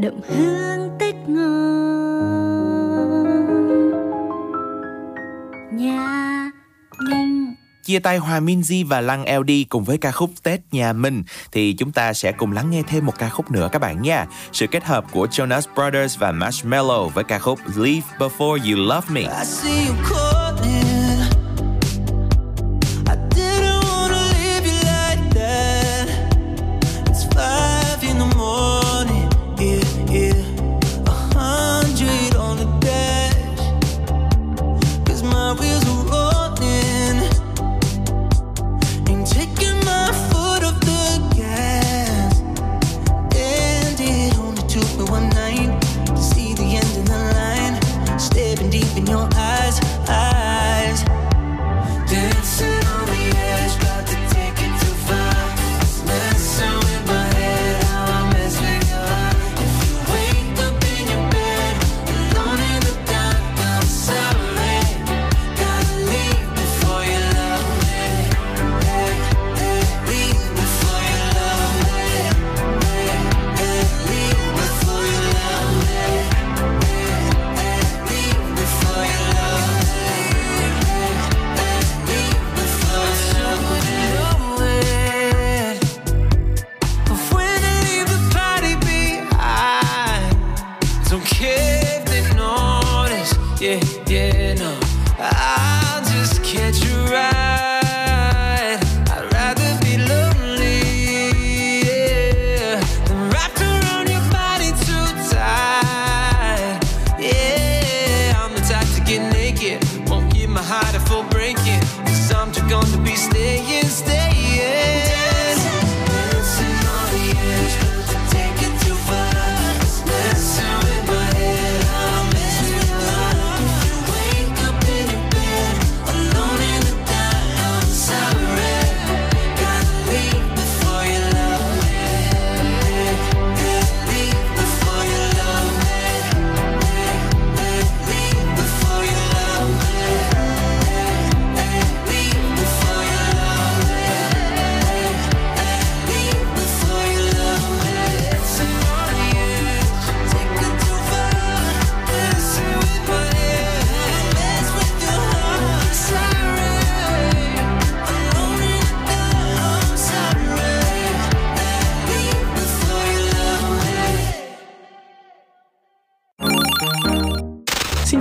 Đậm hương tết ngon nhà mình Chia tay Hòa Minzy và Lăng LD cùng với ca khúc Tết Nhà Mình thì chúng ta sẽ cùng lắng nghe thêm một ca khúc nữa các bạn nha. Sự kết hợp của Jonas Brothers và Marshmello với ca khúc Leave Before You Love Me. I see you.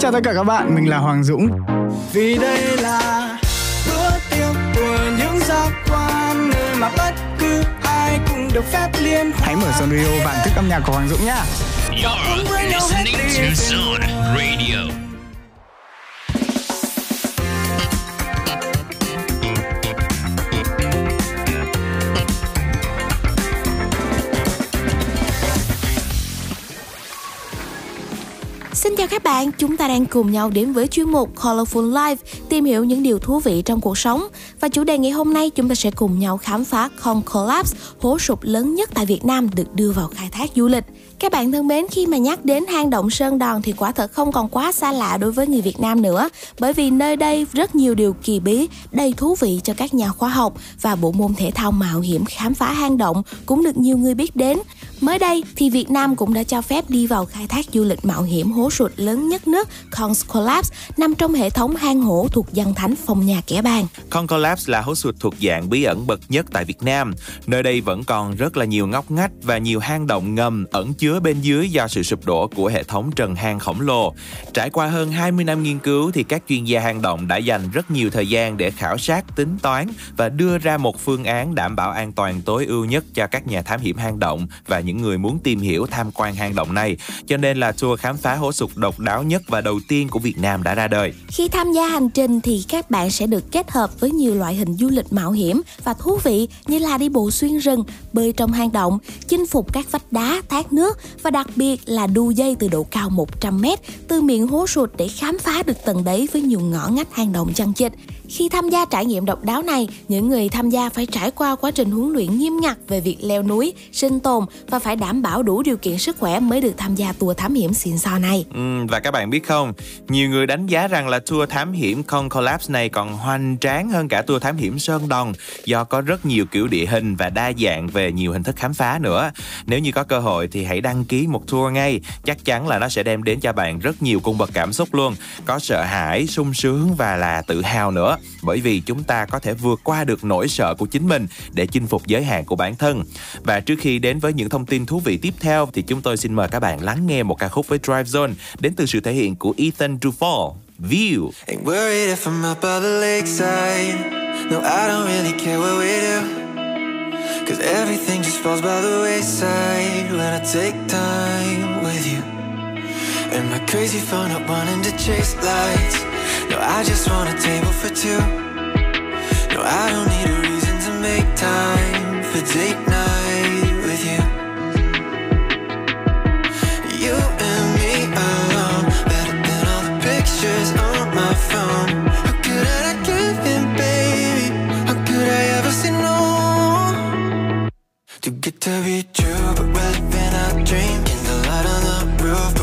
Chào tất cả các bạn, mình là Hoàng Dũng. Vì đây là bữa tiệc của những giác quan nơi mà bất cứ ai cũng được phép liên hoan. Hãy mở Zone Radio và thức âm nhạc của Hoàng Dũng nhá. You're listening to Zone Radio. Chào các bạn, chúng ta đang cùng nhau đến với chuyên mục Colorful Life, tìm hiểu những điều thú vị trong cuộc sống. Và chủ đề ngày hôm nay chúng ta sẽ cùng nhau khám phá Con Collapse, hố sụp lớn nhất tại Việt Nam được đưa vào khai thác du lịch. Các bạn thân mến, khi mà nhắc đến hang động Sơn Đòn thì quả thật không còn quá xa lạ đối với người Việt Nam nữa, bởi vì nơi đây rất nhiều điều kỳ bí, đầy thú vị cho các nhà khoa học và bộ môn thể thao mạo hiểm khám phá hang động cũng được nhiều người biết đến. Mới đây thì Việt Nam cũng đã cho phép đi vào khai thác du lịch mạo hiểm hố sụt lớn nhất nước Cons Collapse nằm trong hệ thống hang hổ thuộc dân thánh phong nhà kẻ bàng. Con Collapse là hố sụt thuộc dạng bí ẩn bậc nhất tại Việt Nam. Nơi đây vẫn còn rất là nhiều ngóc ngách và nhiều hang động ngầm ẩn chứa chứa bên dưới do sự sụp đổ của hệ thống trần hang khổng lồ. Trải qua hơn 20 năm nghiên cứu thì các chuyên gia hang động đã dành rất nhiều thời gian để khảo sát, tính toán và đưa ra một phương án đảm bảo an toàn tối ưu nhất cho các nhà thám hiểm hang động và những người muốn tìm hiểu tham quan hang động này. Cho nên là tour khám phá hố sụt độc đáo nhất và đầu tiên của Việt Nam đã ra đời. Khi tham gia hành trình thì các bạn sẽ được kết hợp với nhiều loại hình du lịch mạo hiểm và thú vị như là đi bộ xuyên rừng, bơi trong hang động, chinh phục các vách đá, thác nước và đặc biệt là đu dây từ độ cao 100 m từ miệng hố sụt để khám phá được tầng đáy với nhiều ngõ ngách hang động chằng chịt. Khi tham gia trải nghiệm độc đáo này, những người tham gia phải trải qua quá trình huấn luyện nghiêm ngặt về việc leo núi, sinh tồn và phải đảm bảo đủ điều kiện sức khỏe mới được tham gia tour thám hiểm xịn sò này. Ừ, và các bạn biết không, nhiều người đánh giá rằng là tour thám hiểm Con Collapse này còn hoành tráng hơn cả tour thám hiểm Sơn Đòn do có rất nhiều kiểu địa hình và đa dạng về nhiều hình thức khám phá nữa. Nếu như có cơ hội thì hãy đăng ký một tour ngay, chắc chắn là nó sẽ đem đến cho bạn rất nhiều cung bậc cảm xúc luôn, có sợ hãi, sung sướng và là tự hào nữa bởi vì chúng ta có thể vượt qua được nỗi sợ của chính mình để chinh phục giới hạn của bản thân. Và trước khi đến với những thông tin thú vị tiếp theo thì chúng tôi xin mời các bạn lắng nghe một ca khúc với Drive Zone đến từ sự thể hiện của Ethan Dufour. View. Ain't worried if I'm up by the lakeside. No, I don't really care what we do. Cause everything just falls by the wayside when I take time with you. Am my crazy for up wanting to chase lights? No, I just want a table for two. No, I don't need a reason to make time for date night with you. You and me alone, better than all the pictures on my phone. How could I not give in, baby? How could I ever say no? Too good to be true, but we're living our dream. In the light on the roof,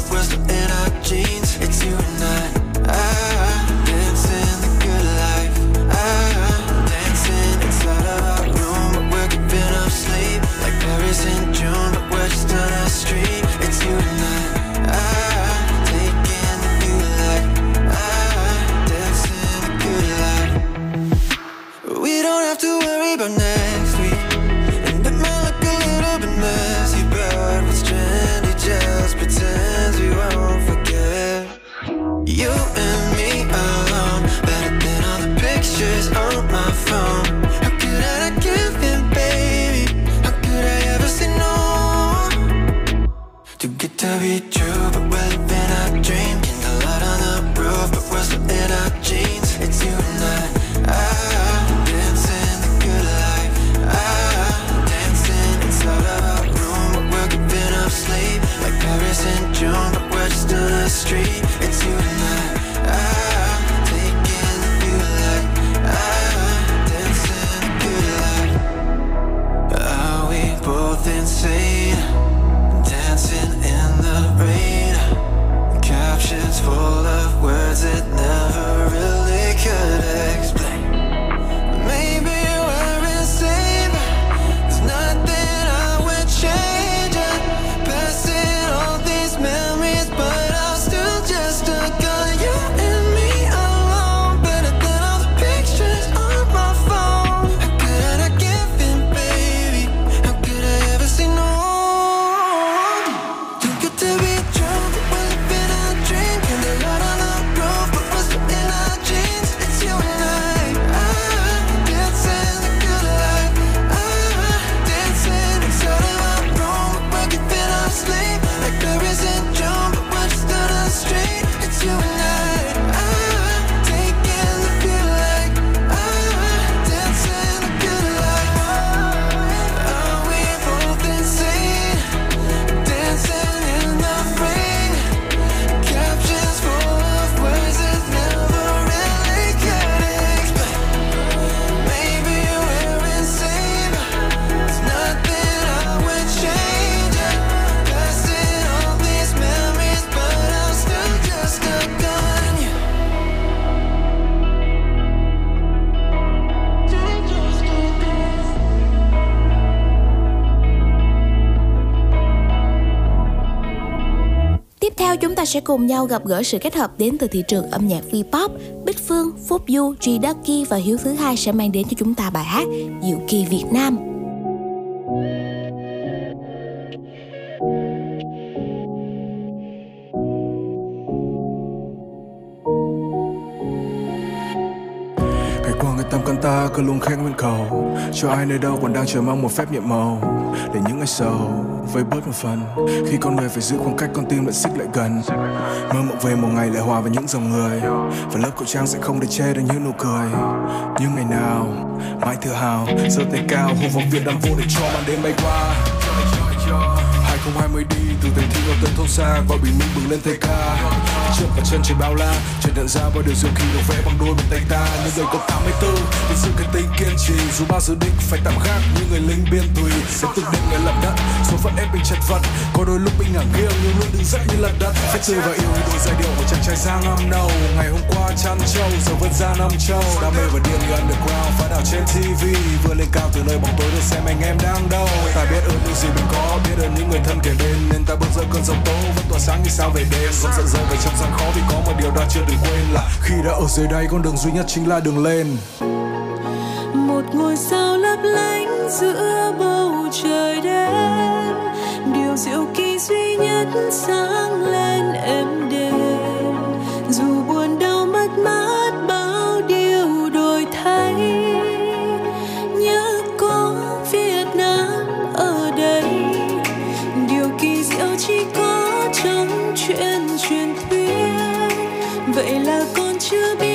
cùng nhau gặp gỡ sự kết hợp đến từ thị trường âm nhạc V-pop. Bích Phương, Phúc Du, G Ducky và Hiếu Thứ Hai sẽ mang đến cho chúng ta bài hát Diệu Kỳ Việt Nam. Ngày qua người tâm căn ta cứ luôn khét nguyên cầu Cho ai nơi đâu còn đang chờ mong một phép nhiệm màu để những ngày sầu vơi bớt một phần. Khi con người phải giữ khoảng cách, con tim lại xích lại gần. Mơ mộng về một ngày lại hòa vào những dòng người. Và lớp khẩu trang sẽ không để che được những nụ cười. Những ngày nào, mãi tự hào, giơ tay cao hô vọng việt nam vô để cho màn đêm bay qua. 2020 đi từ thành thị ở tận thôn xa gọi bình minh bừng lên thay ca. Trước và chân trời bao la nhận ra bao điều diệu kỳ được vẽ bằng đôi bàn tay ta. Những người có 84 với sự cái tinh kiên trì. Dù bao dự định phải tạm gác như người lính biên tùy sẽ từng đêm ngày lập đất, số phận ép mình chật vật. Có đôi lúc mình ngả nghiêng nhưng luôn đứng dậy như lật đất. Phải chơi và yêu như đôi giai điệu của chàng trai giang âm đầu. Ngày hôm qua chăn trâu, giờ vượt ra năm châu. Đam mê và điên như underground phát đảo trên TV vừa lên cao từ nơi bóng tối được xem anh em đang đâu. Ta biết ơn những gì mình có, biết ơn những người thân kể bên. Nên ta bước giữa cơn giông tố, vẫn tỏa sáng như sao về đêm. Vẫn giận dữ về trong gian khó vì có một điều ta chưa từng quên là khi đã ở dưới đây con đường duy nhất chính là đường lên. Một ngôi sao lấp lánh giữa bầu trời đêm. Điều diệu kỳ duy nhất sáng lên êm vậy là con chưa biết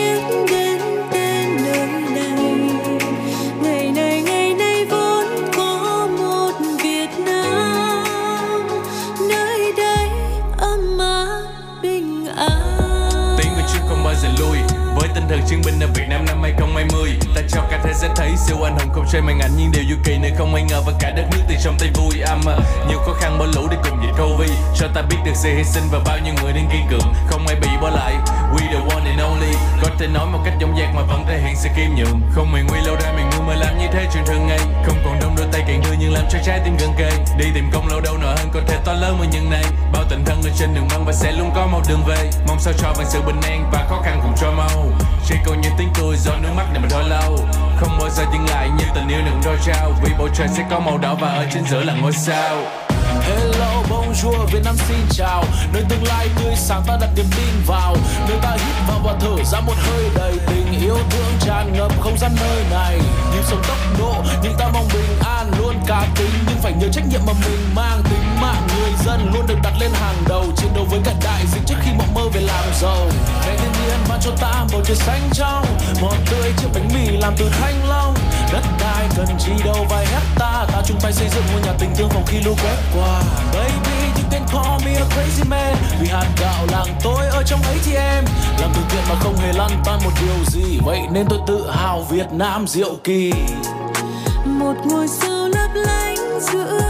tinh thần chiến binh ở Việt Nam năm 2020 Ta cho cả thế giới thấy siêu anh hùng không chơi màn ảnh nhưng điều du kỳ nơi không ai ngờ và cả đất nước từ trong tay vui. Âm nhiều khó khăn bỏ lũ để cùng dịch Covid cho ta biết được sự hy sinh và bao nhiêu người đang kiên cường, không ai bị bỏ lại. We the one and only, có thể nói một cách dõng dạc mà vẫn thể hiện sự kiêm nhường không mày nguy lâu ra mày mà làm như thế chuyện thường ngày. Không còn đông đôi tay càng đưa nhưng làm cho trái tim gần kề. Đi tìm công lâu đâu nợ hơn có thể to lớn mà nhân này. Bao tình thân ở trên đường băng và sẽ luôn có một đường về. Mong sao cho bằng sự bình an và khó khăn cùng cho mau. Chỉ còn những tiếng cười do nước mắt để mà thôi lâu. Không bao giờ dừng lại như tình yêu đừng đôi trao. Vì bầu trời sẽ có màu đỏ và ở trên giữa là ngôi sao. Hello, bonjour, Việt Nam xin chào. Nơi tương lai tươi sáng ta đặt niềm tin vào. Nơi ta hít vào và thở ra một hơi đầy tình yêu thương tràn ngập không gian nơi này. Nhịp sống tốc độ nhưng ta mong bình an Luôn cá tính. Nhưng phải nhớ trách nhiệm mà mình mang. Tính mạng người dân luôn được đặt lên hàng đầu. Chiến đấu với cả đại dịch trước khi mộng mơ về làm giàu. Ngày thiên nhiên ban cho ta bầu trời xanh trong Ngọt tươi chiếc bánh mì làm từ thanh long. Đất đai cần chi đâu vài hecta. Ta chung tay xây dựng ngôi nhà tình thương phòng khi lũ quét qua. Baby you can call me a crazy man. Vì hạt gạo làng tôi ở trong ấy thì em. Làm từ thiện mà không hề lăn tan một điều gì. Vậy nên tôi tự hào Việt Nam diệu kỳ. Một ngôi sao lấp lánh giữa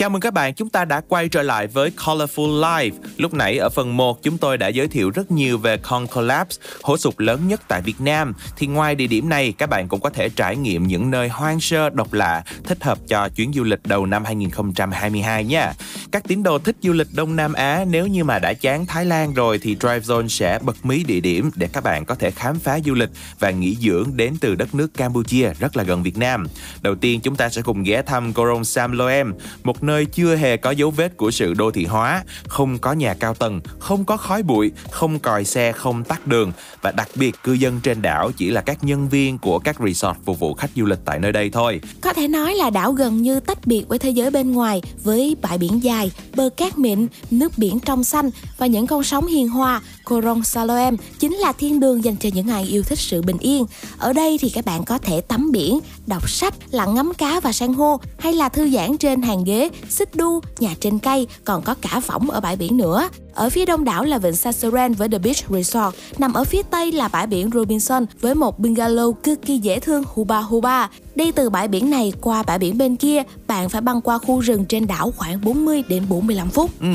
Chào mừng các bạn, chúng ta đã quay trở lại với Colorful Live. Lúc nãy ở phần 1 chúng tôi đã giới thiệu rất nhiều về Con Collapse, hố sụt lớn nhất tại Việt Nam. Thì ngoài địa điểm này, các bạn cũng có thể trải nghiệm những nơi hoang sơ độc lạ, thích hợp cho chuyến du lịch đầu năm 2022 nha. Các tín đồ thích du lịch Đông Nam Á nếu như mà đã chán Thái Lan rồi thì Drive Zone sẽ bật mí địa điểm để các bạn có thể khám phá du lịch và nghỉ dưỡng đến từ đất nước Campuchia rất là gần Việt Nam. Đầu tiên chúng ta sẽ cùng ghé thăm Korong Sam Loem, một nơi nơi chưa hề có dấu vết của sự đô thị hóa, không có nhà cao tầng, không có khói bụi, không còi xe, không tắt đường và đặc biệt cư dân trên đảo chỉ là các nhân viên của các resort phục vụ khách du lịch tại nơi đây thôi. Có thể nói là đảo gần như tách biệt với thế giới bên ngoài với bãi biển dài, bờ cát mịn, nước biển trong xanh và những con sóng hiền hòa. Coron Saloem chính là thiên đường dành cho những ai yêu thích sự bình yên. Ở đây thì các bạn có thể tắm biển, đọc sách, lặn ngắm cá và san hô hay là thư giãn trên hàng ghế, xích đu, nhà trên cây, còn có cả võng ở bãi biển nữa. は Ở phía đông đảo là vịnh Sassoren với The Beach Resort, nằm ở phía tây là bãi biển Robinson với một bungalow cực kỳ dễ thương Huba Huba. Đi từ bãi biển này qua bãi biển bên kia, bạn phải băng qua khu rừng trên đảo khoảng 40 đến 45 phút. Ừ,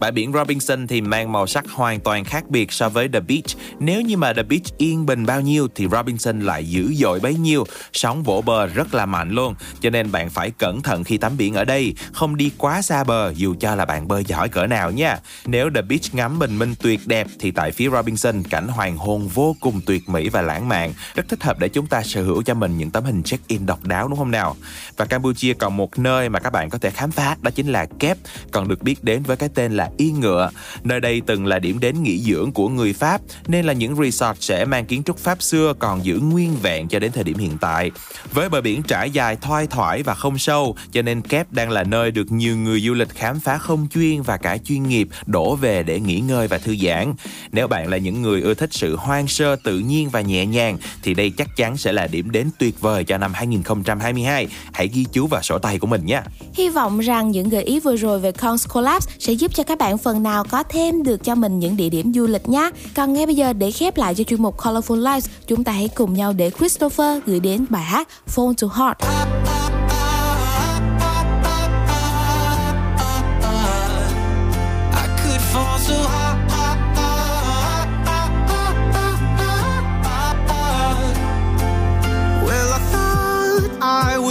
bãi biển Robinson thì mang màu sắc hoàn toàn khác biệt so với The Beach. Nếu như mà The Beach yên bình bao nhiêu thì Robinson lại dữ dội bấy nhiêu, sóng vỗ bờ rất là mạnh luôn. Cho nên bạn phải cẩn thận khi tắm biển ở đây, không đi quá xa bờ dù cho là bạn bơi giỏi cỡ nào nha. Nếu The Beach ngắm bình minh tuyệt đẹp thì tại phía Robinson cảnh hoàng hôn vô cùng tuyệt mỹ và lãng mạn, rất thích hợp để chúng ta sở hữu cho mình những tấm hình check-in độc đáo đúng không nào? Và Campuchia còn một nơi mà các bạn có thể khám phá đó chính là Kép, còn được biết đến với cái tên là Yên Ngựa. Nơi đây từng là điểm đến nghỉ dưỡng của người Pháp nên là những resort sẽ mang kiến trúc Pháp xưa còn giữ nguyên vẹn cho đến thời điểm hiện tại. Với bờ biển trải dài thoai thoải và không sâu cho nên Kép đang là nơi được nhiều người du lịch khám phá không chuyên và cả chuyên nghiệp đổ về để nghỉ ngơi và thư giãn. Nếu bạn là những người ưa thích sự hoang sơ tự nhiên và nhẹ nhàng thì đây chắc chắn sẽ là điểm đến tuyệt vời cho năm 2022. Hãy ghi chú vào sổ tay của mình nhé. Hy vọng rằng những gợi ý vừa rồi về Cons Collapse sẽ giúp cho các bạn phần nào có thêm được cho mình những địa điểm du lịch nhé. Còn ngay bây giờ để khép lại cho chuyên mục Colorful Lives, chúng ta hãy cùng nhau để Christopher gửi đến bài hát Phone to Heart.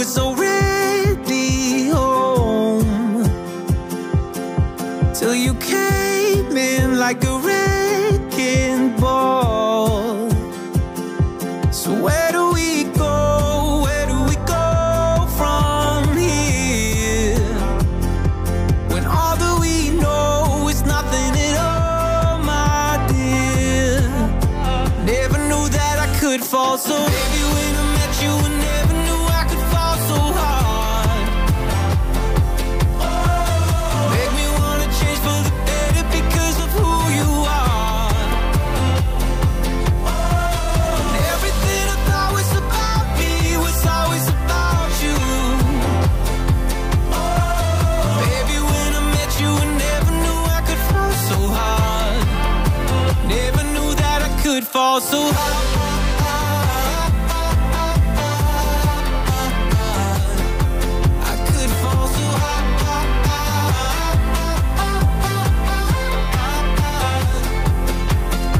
I was already home till you came in like a wrecking ball. So where do we go? Where do we go from here? When all that we know is nothing at all, my dear. Never knew that I could fall so.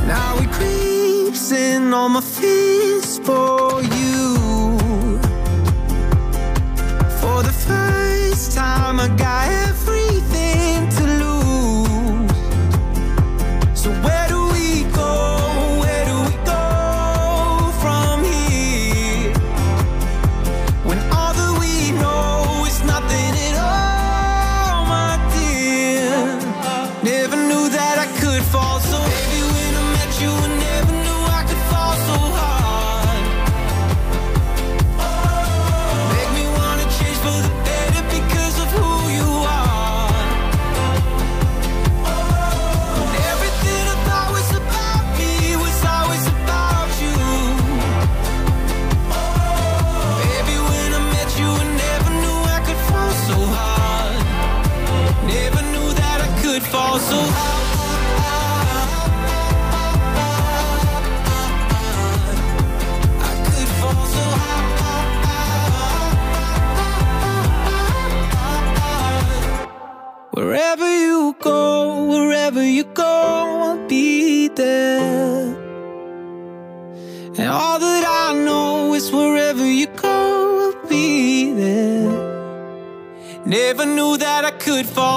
Now it creeps in on my fears for you. For the first time, I got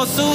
could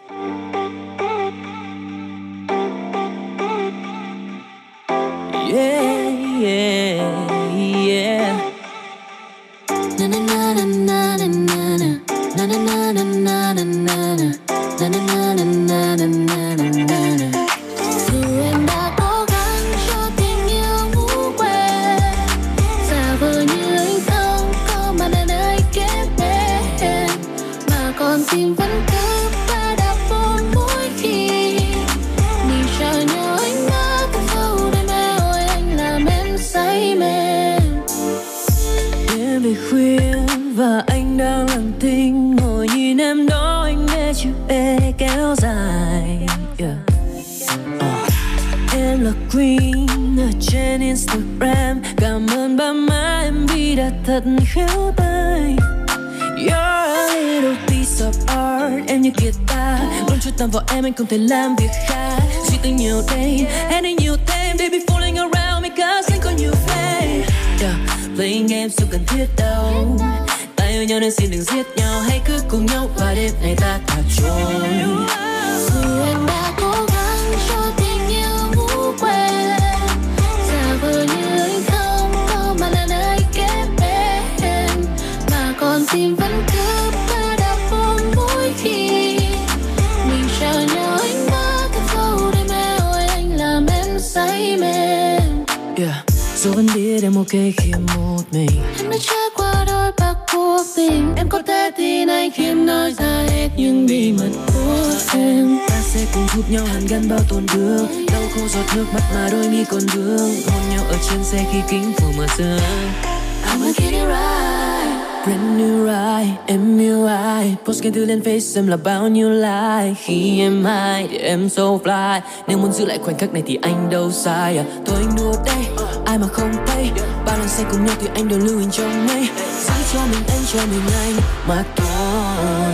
xem là bao nhiêu like. Khi em high thì em so fly. Nếu muốn giữ lại khoảnh khắc này thì anh đâu sai à. Thôi anh đùa đây, ai mà không pay. Bao lần say cùng nhau thì anh đều lưu hình trong mây. Giữ cho mình anh cho mình anh. Mà thôi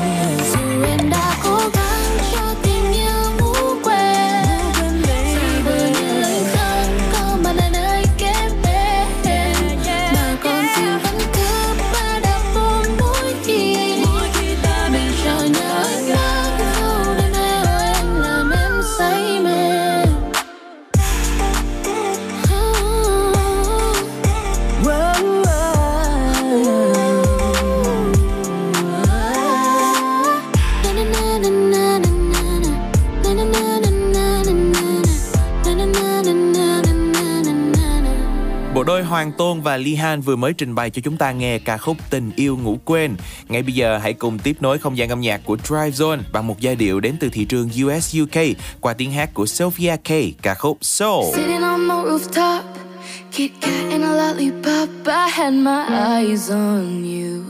Dù em đã Hoàng Tôn và Lee Han vừa mới trình bày cho chúng ta nghe ca khúc Tình yêu ngủ quên. Ngay bây giờ hãy cùng tiếp nối không gian âm nhạc của Drive Zone bằng một giai điệu đến từ thị trường US UK qua tiếng hát của Sophia K, ca khúc Soul. Sitting on my rooftop, Kit Kat and a lollipop. I had my eyes on you.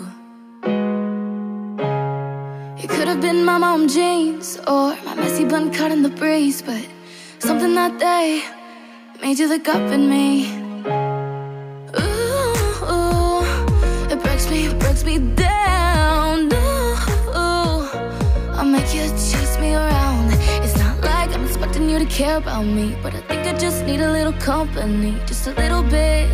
It could have been my mom jeans or my messy bun cut in the breeze, but something that day made you look up at me. Down. Ooh, I'll make you chase me around. It's not like I'm expecting you to care about me, but I think I just need a little company, just a little bit,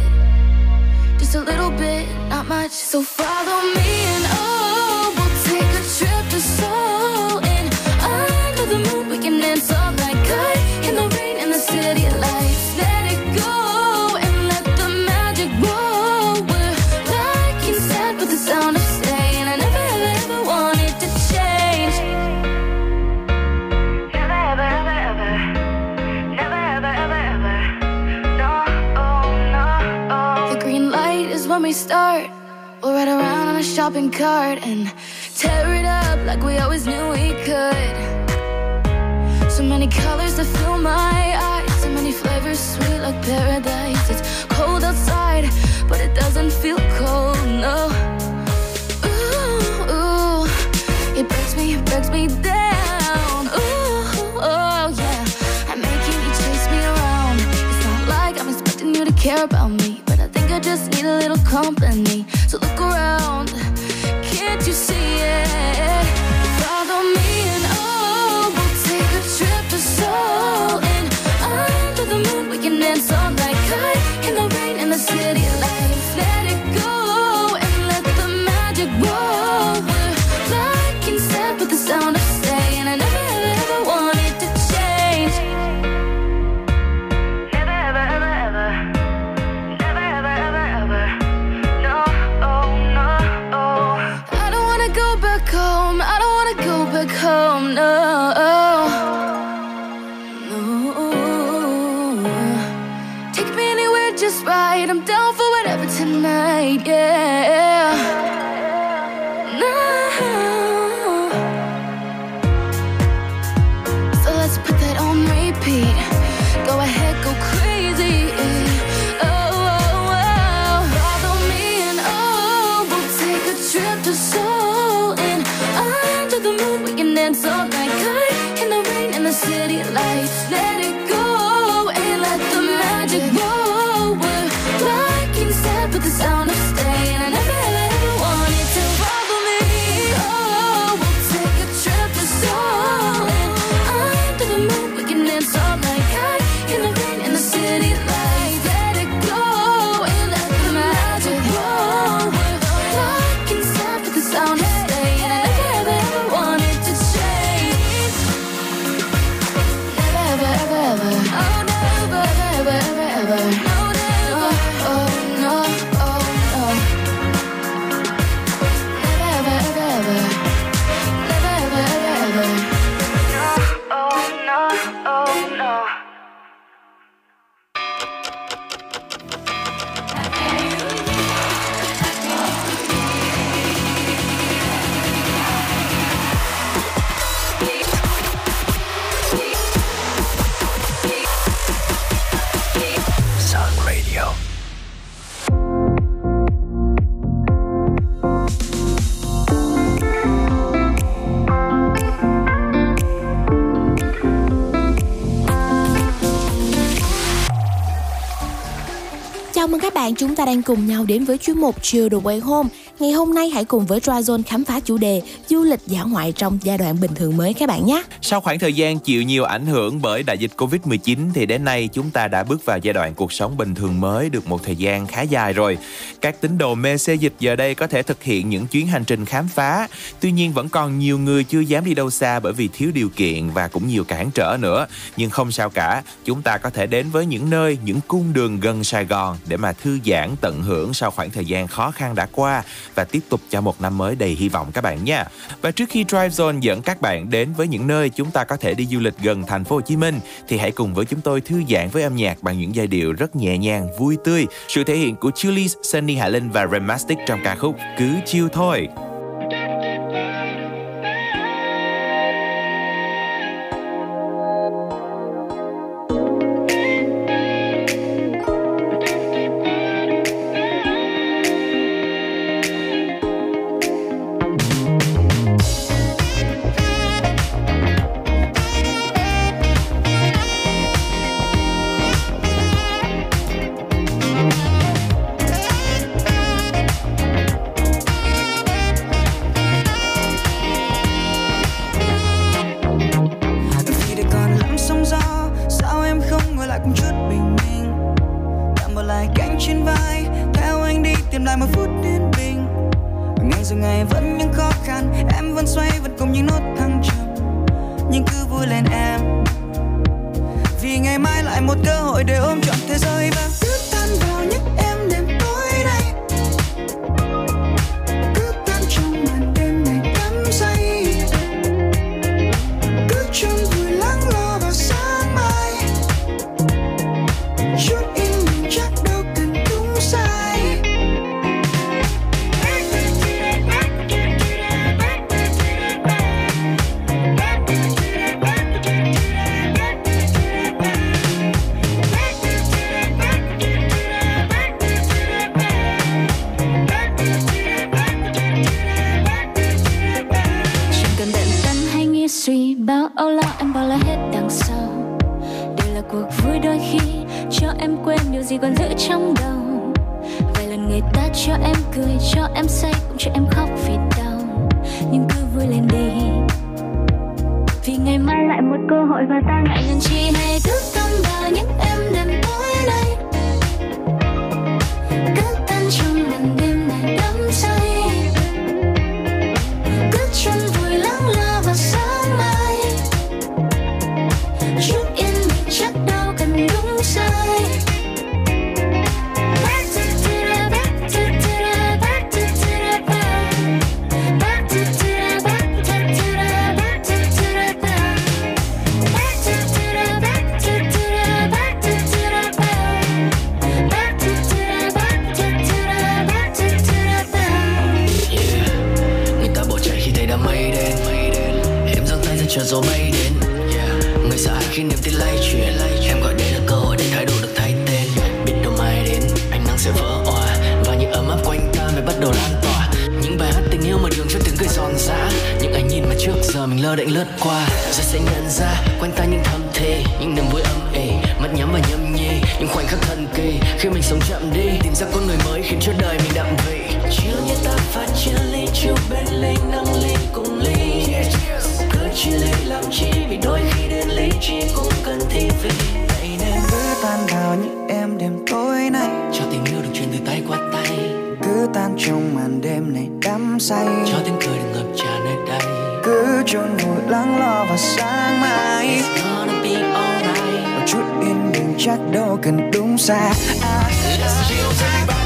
just a little bit, not much. So follow me and oh, we'll take a trip to Seoul start. We'll ride around on a shopping cart and tear it up like we always knew we could. So many colors that fill my eyes, so many flavors sweet like paradise. It's cold outside, but it doesn't feel cold, no. Ooh, ooh, it breaks me, it breaks me down. Ooh, oh yeah, I'm making you chase me around. It's not like I'm expecting you to care about me, I just need a little company. So look around, can't you see it? Bạn, đang cùng nhau đến với chuyên mục Chill the Way Home. Ngày hôm nay hãy cùng với Dryzone khám phá chủ đề du lịch dã ngoại trong giai đoạn bình thường mới các bạn nhé. Sau khoảng thời gian chịu nhiều ảnh hưởng bởi đại dịch Covid-19 thì đến nay chúng ta đã bước vào giai đoạn cuộc sống bình thường mới được một thời gian khá dài rồi. Các tín đồ mê xê dịch giờ đây có thể thực hiện những chuyến hành trình khám phá. Tuy nhiên vẫn còn nhiều người chưa dám đi đâu xa bởi vì thiếu điều kiện và cũng nhiều cản trở nữa. Nhưng không sao cả, chúng ta có thể đến với những nơi, những cung đường gần Sài Gòn để mà thư giãn tận hưởng sau khoảng thời gian khó khăn đã qua và tiếp tục cho một năm mới đầy hy vọng các bạn nha. Và trước khi Drive Zone dẫn các bạn đến với những nơi chúng ta có thể đi du lịch gần thành phố Hồ Chí Minh thì hãy cùng với chúng tôi thư giãn với âm nhạc bằng những giai điệu rất nhẹ nhàng, vui tươi. Sự thể hiện của Chillies, Sunny Hạ Linh và Remastic trong ca khúc Cứ chiêu thôi. Cuộc vui đôi khi Cho em quên điều gì còn giữ trong đầu. Vài lần người ta cho em cười, Cho em say cũng cho em khóc vì đau. Nhưng cứ vui lên đi. Vì ngày mai lại một cơ hội Và ta ngại ngần chi hay cứ tâm vào những em đêm tối nay. Các Khi niềm tin lay chuyển, Em gọi đây là cơ hội để thái độ được thay tên. Biết đâu mai đến, ánh nắng sẽ vỡ òa, Và những ấm áp quanh ta mới bắt đầu lan tỏa. Những bài hát tình yêu mà đường cho tiếng cười giòn giã, Những ánh nhìn mà trước giờ mình lơ đễnh lướt qua. Rồi sẽ nhận ra, quanh ta những thầm thề Những niềm vui âm ỉ, Mắt nhắm và nhâm nhi, Những khoảnh khắc thần kỳ. Khi mình sống chậm đi, Tìm ra con người mới khiến cho đời mình đậm vị. Chiều như ta pha chia ly Chiều bên ly nâng ly cùng cứ chia ly làm chi Vì đôi khi đến lý trí cũng cần thi vị Vậy nên cứ tan vào như em đêm tối nay. Cho tình yêu được truyền từ tay qua tay. Cứ tan trong màn đêm này đắm say. Cho tiếng cười được ngập tràn nơi đây. Cứ chôn vùi lắng lo vào sáng mai. It's gonna be alright. Một chút yên bình chắc đâu cần đúng xa. À, Let's chill everybody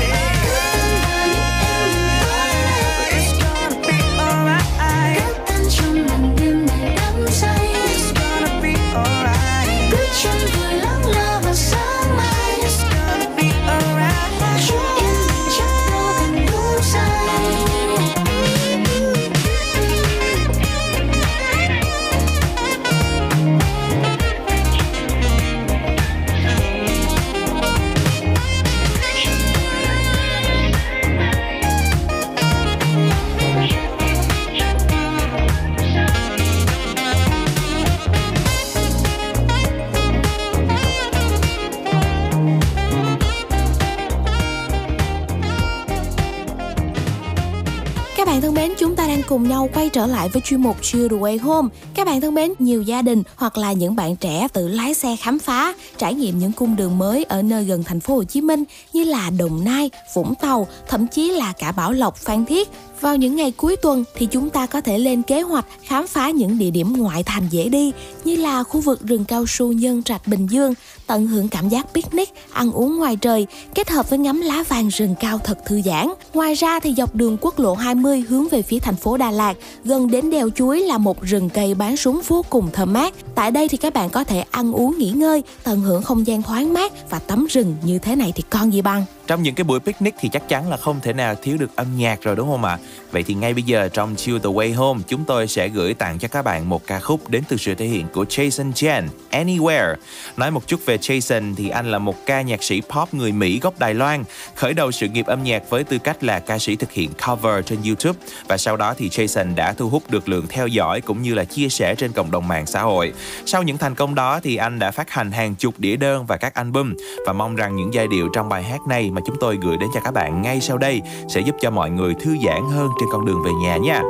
cùng nhau quay trở lại với chuyên mục Chill Away Home. Các bạn thân mến, nhiều gia đình hoặc là những bạn trẻ tự lái xe khám phá, trải nghiệm những cung đường mới ở nơi gần thành phố Hồ Chí Minh như là Đồng Nai, Vũng Tàu, thậm chí là cả Bảo Lộc, Phan Thiết. Vào những ngày cuối tuần thì chúng ta có thể lên kế hoạch khám phá những địa điểm ngoại thành dễ đi như là khu vực rừng cao su Nhân Trạch Bình Dương, tận hưởng cảm giác picnic, ăn uống ngoài trời, kết hợp với ngắm lá vàng rừng cao thật thư giãn. Ngoài ra thì dọc đường quốc lộ 20 hướng về phía thành phố Đà Lạt, gần đến đèo chuối là một rừng cây bán súng vô cùng thơm mát. Tại đây thì các bạn có thể ăn uống nghỉ ngơi, tận hưởng không gian thoáng mát và tắm rừng như thế này thì con gì bằng. Trong những cái buổi picnic thì chắc chắn là không thể nào thiếu được âm nhạc rồi đúng không ạ? Vậy thì ngay bây giờ trong Chill the Way Home chúng tôi sẽ gửi tặng cho các bạn một ca khúc đến từ sự thể hiện của Jason Chen, Anywhere. Nói một chút về Jason thì anh là một ca nhạc sĩ pop người Mỹ gốc Đài Loan, khởi đầu sự nghiệp âm nhạc với tư cách là ca sĩ thực hiện cover trên YouTube và sau đó thì Jason đã thu hút được lượng theo dõi cũng như là chia sẻ trên cộng đồng mạng xã hội. Sau những thành công đó thì anh đã phát hành hàng chục đĩa đơn và các album và mong rằng những giai điệu trong bài hát này mà chúng tôi gửi đến cho các bạn ngay sau đây sẽ giúp cho mọi người thư giãn hơn trên con đường về nhà nha.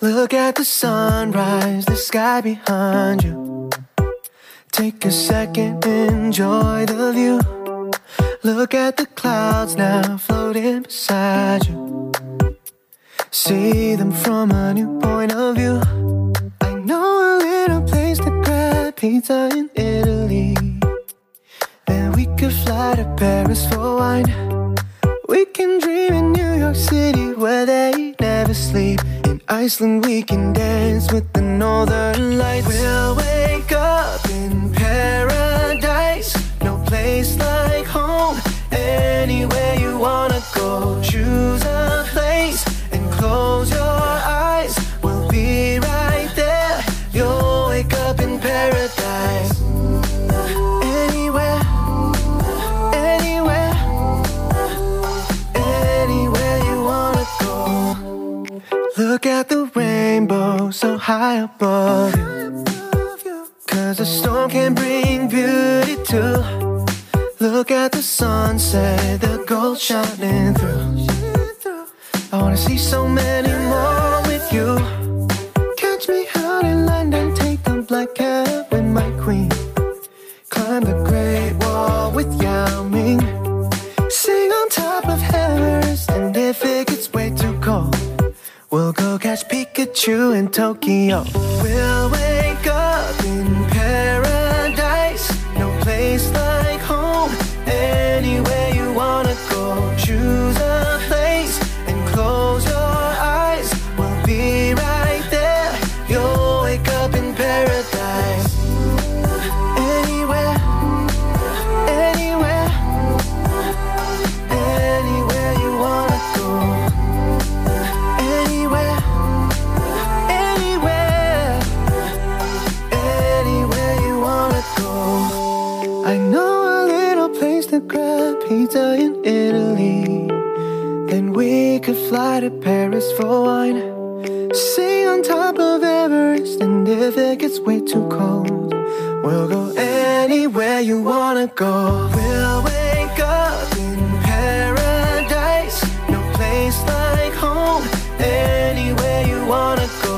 Look at the sunrise, the sky behind you. Take a second, enjoy the view. Look at the clouds now floating beside you. See them from a new point of view. I know a little place to grab pizza in Italy. Then we could fly to Paris for wine. We can dream in New York City where they never sleep. In Iceland, we can dance with the northern lights. We'll wake high above you. Cause a storm can bring beauty too. Look at the sunset, the gold shining through. I wanna see so many more with you. Catch me out in London, take the black cab we'll go catch Pikachu in Tokyo. We'll wake up in paradise, fly to Paris for wine. Sing on top of Everest, and if it gets way too cold, we'll go anywhere you wanna go. We'll wake up in paradise, no place like home. Anywhere you wanna go,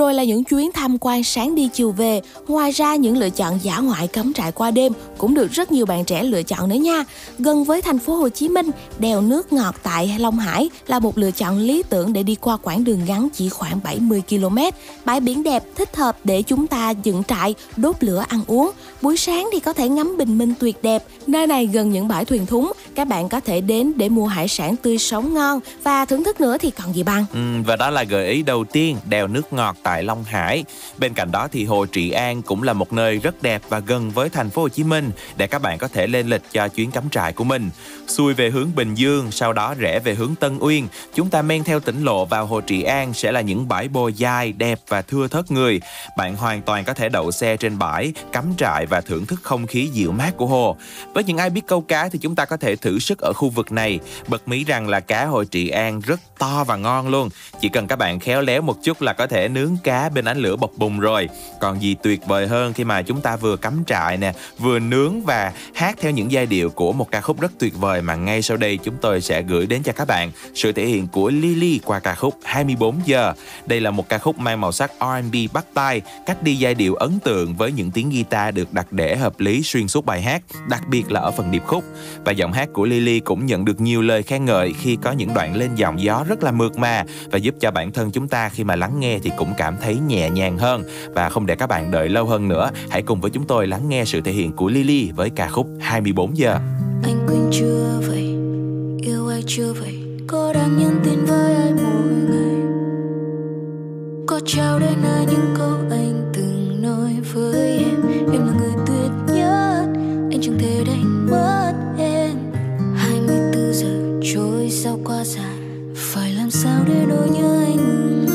rồi là những chuyến tham quan sáng đi chiều về. Ngoài ra những lựa chọn giả ngoại cắm trại qua đêm cũng được rất nhiều bạn trẻ lựa chọn nữa nha. Gần với thành phố Hồ Chí Minh, đèo nước ngọt tại Long Hải là một lựa chọn lý tưởng để đi qua quãng đường ngắn chỉ khoảng 70 km. Bãi biển đẹp thích hợp để chúng ta dựng trại, đốt lửa ăn uống. Buổi sáng thì có thể ngắm bình minh tuyệt đẹp. Nơi này gần những bãi thuyền thúng, các bạn có thể đến để mua hải sản tươi sống ngon và thưởng thức nữa thì còn gì bằng. Ừ, và đó là gợi ý đầu tiên, đèo nước ngọt tại Long Hải. Bên cạnh đó thì Hồ Trị An cũng là một nơi rất đẹp và gần với thành phố Hồ Chí Minh để các bạn có thể lên lịch cho chuyến cắm trại của mình. Xuôi về hướng Bình Dương, sau đó rẽ về hướng Tân Uyên, chúng ta men theo tỉnh lộ vào Hồ Trị An sẽ là những bãi bồi dài, đẹp và thưa thớt người. Bạn hoàn toàn có thể đậu xe trên bãi, cắm trại và thưởng thức không khí dịu mát của hồ. Với những ai biết câu cá thì chúng ta có thể thử sức ở khu vực này. Bật mí rằng là cá Hồ Trị An rất to và ngon luôn. Chỉ cần các bạn khéo léo một chút là có thể nướng cá bên ánh lửa bập bùng rồi. Còn gì tuyệt vời hơn khi mà chúng ta vừa cắm trại nè, vừa nướng và hát theo những giai điệu của một ca khúc rất tuyệt vời mà ngay sau đây chúng tôi sẽ gửi đến cho các bạn sự thể hiện của Lily qua ca khúc 24 giờ. Đây là một ca khúc mang màu sắc R&B bắt tay, cách đi giai điệu ấn tượng với những tiếng guitar được đặt để hợp lý xuyên suốt bài hát, đặc biệt là ở phần điệp khúc. Và giọng hát của Lily cũng nhận được nhiều lời khen ngợi khi có những đoạn lên giọng gió rất là mượt mà và giúp cho bản thân chúng ta khi mà lắng nghe thì cũng cảm thấy nhẹ nhàng hơn. Và không để các bạn đợi lâu hơn nữa, hãy cùng với chúng tôi lắng nghe sự thể hiện của Lily với ca khúc 24 giờ. anh quên chưa vậy? Yêu ai chưa vậy? Có đang nhắn tin với ai mỗi ngày? Có trao đến ai những câu anh từng nói với em? Em là người tuyệt nhất anh chẳng thể đánh mất em. 24 giờ trôi sao qua dài? Phải làm sao để nỗi nhớ anh ngừng?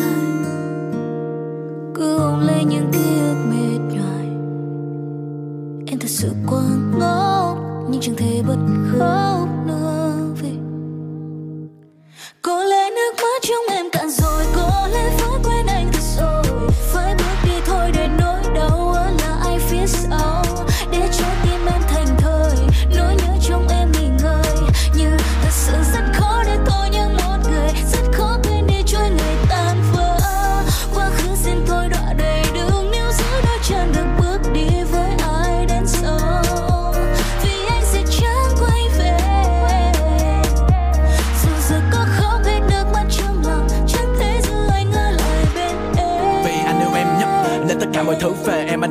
Cứ ôm lấy những ký ức mệt nhoài. Em thật sự quá ngốc nhưng chẳng thể bật khóc nữa vì có lẽ nước mắt trong em cạn rồi, có lẽ phải quên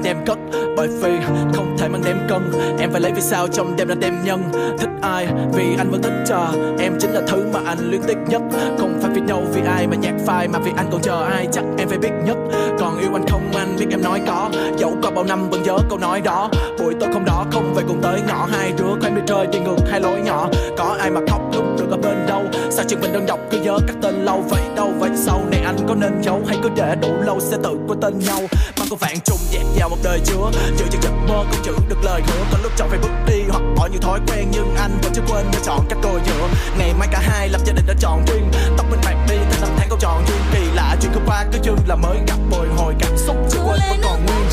đem cất Bởi vì không thể mang đem cân. Em phải lấy vì sao trong đêm là đêm nhân? Thích ai? Vì anh vẫn thích chờ. Em chính là thứ mà anh luyến tiếc nhất. Không phải vì đâu vì ai mà nhạc phai, Mà vì anh còn chờ ai chắc em phải biết nhất. Còn yêu anh không, anh biết em nói có. Dẫu có bao năm vẫn nhớ câu nói đó. Buổi tối không đó, không về cùng tới ngõ Hai đứa khoan đi chơi đi ngược hai lối nhỏ. Có ai mà khóc lúc được ở bên đâu. Sao chuyện mình đơn độc cứ nhớ các tên lâu. Vậy đâu vậy sau này anh có nên giấu Hay cứ để đủ lâu sẽ tự có tên nhau? Mang con vạn trùng dạt vào một đời chúa Giữ cho giấc mơ không giữ được lời hứa. Có lúc chọn phải bước đi hoặc bỏ nhiều thói quen Nhưng anh vẫn chưa quên để chọn cách đôi giữa Ngày mai cả hai lập gia đình đã chọn riêng Tóc mình bạc đi thành năm tháng câu chọn duyên. Kỳ lạ chuyện hôm qua cứ như là mới gặp bồi hồi cảm xúc. Chưa quên vẫn còn nguyên.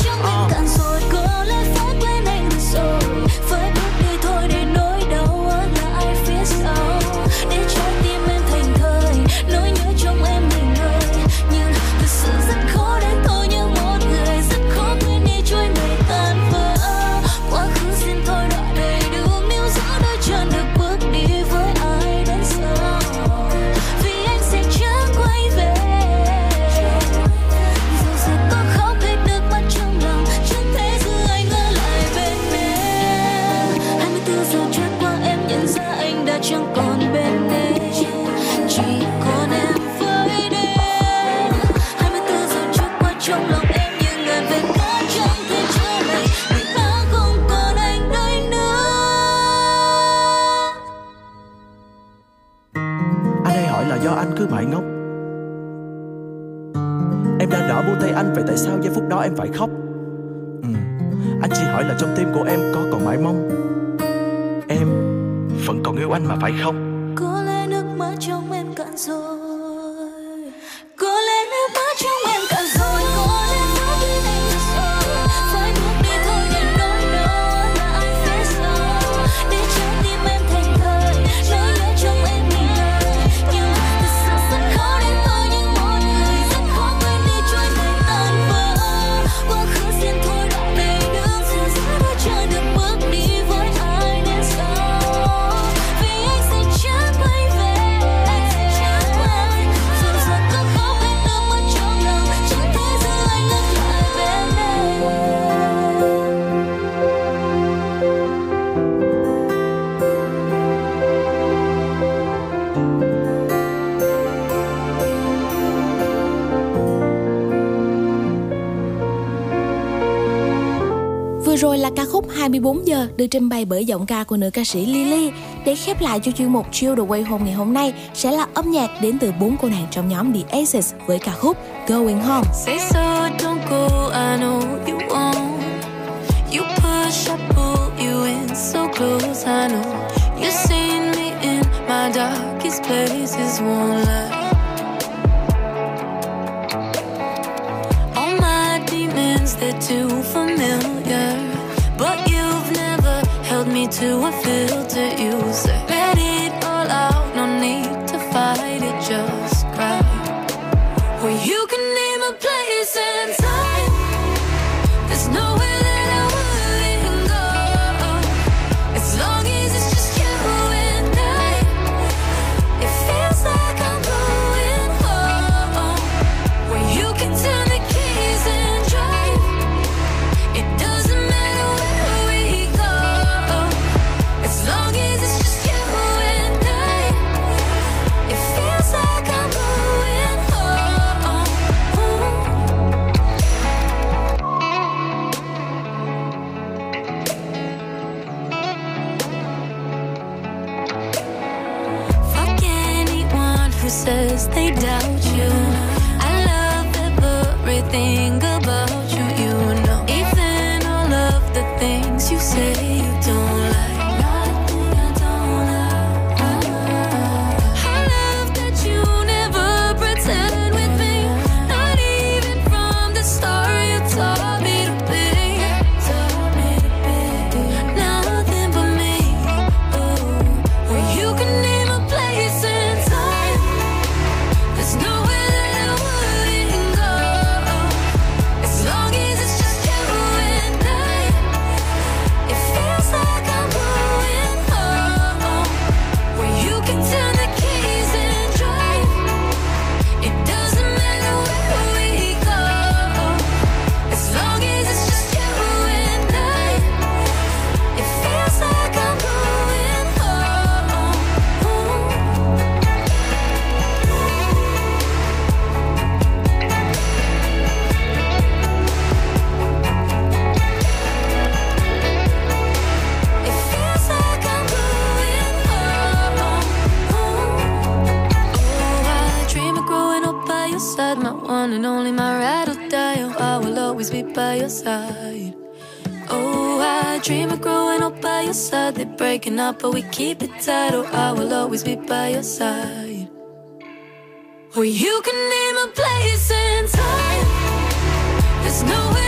cạn rồi Có lẽ phải quên anh rồi tay anh, Vậy tại sao giây phút đó em phải khóc ừ. Anh chỉ hỏi là trong tim của em có còn mãi mong Em vẫn còn yêu anh mà phải không Có lẽ nước mắt trong 24 giờ được trình bày bởi giọng ca của nữ ca sĩ Lily. Để khép lại cho chuyên mục Chill the Way Home ngày hôm nay, sẽ là âm nhạc đến từ bốn cô nàng trong nhóm The Aces với ca khúc Going Home. They're too familiar. to a filter you say your. They're breaking up, but we keep it tight. Oh, I will always be by your side. Well, you can name a place and time. There's nowhere.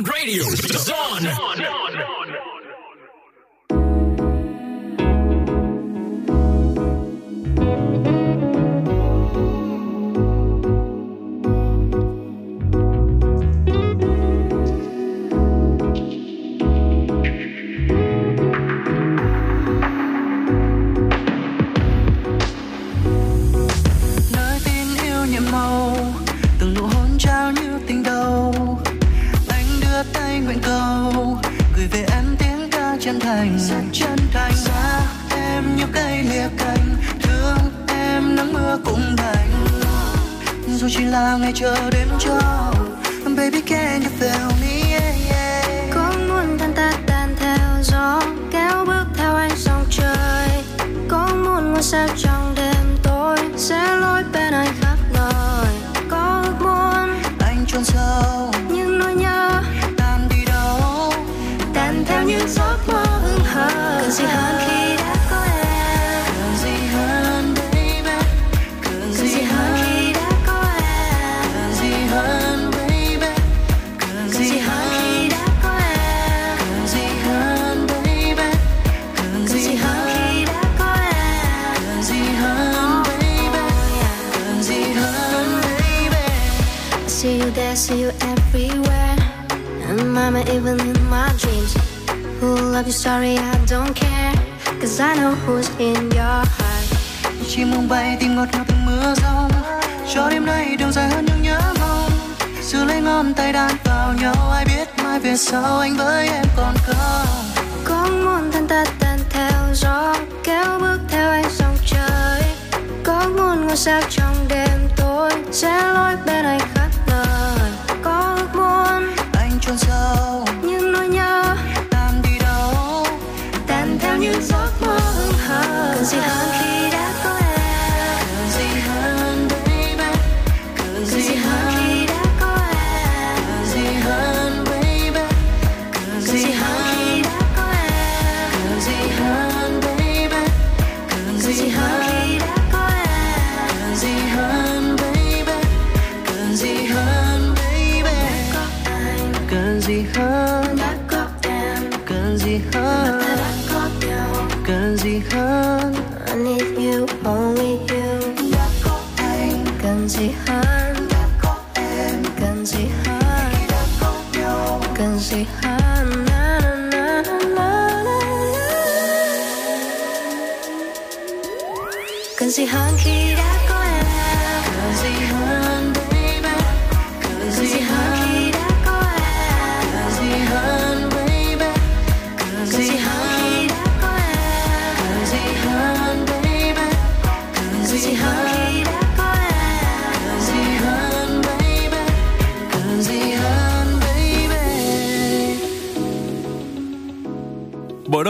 Radio is on.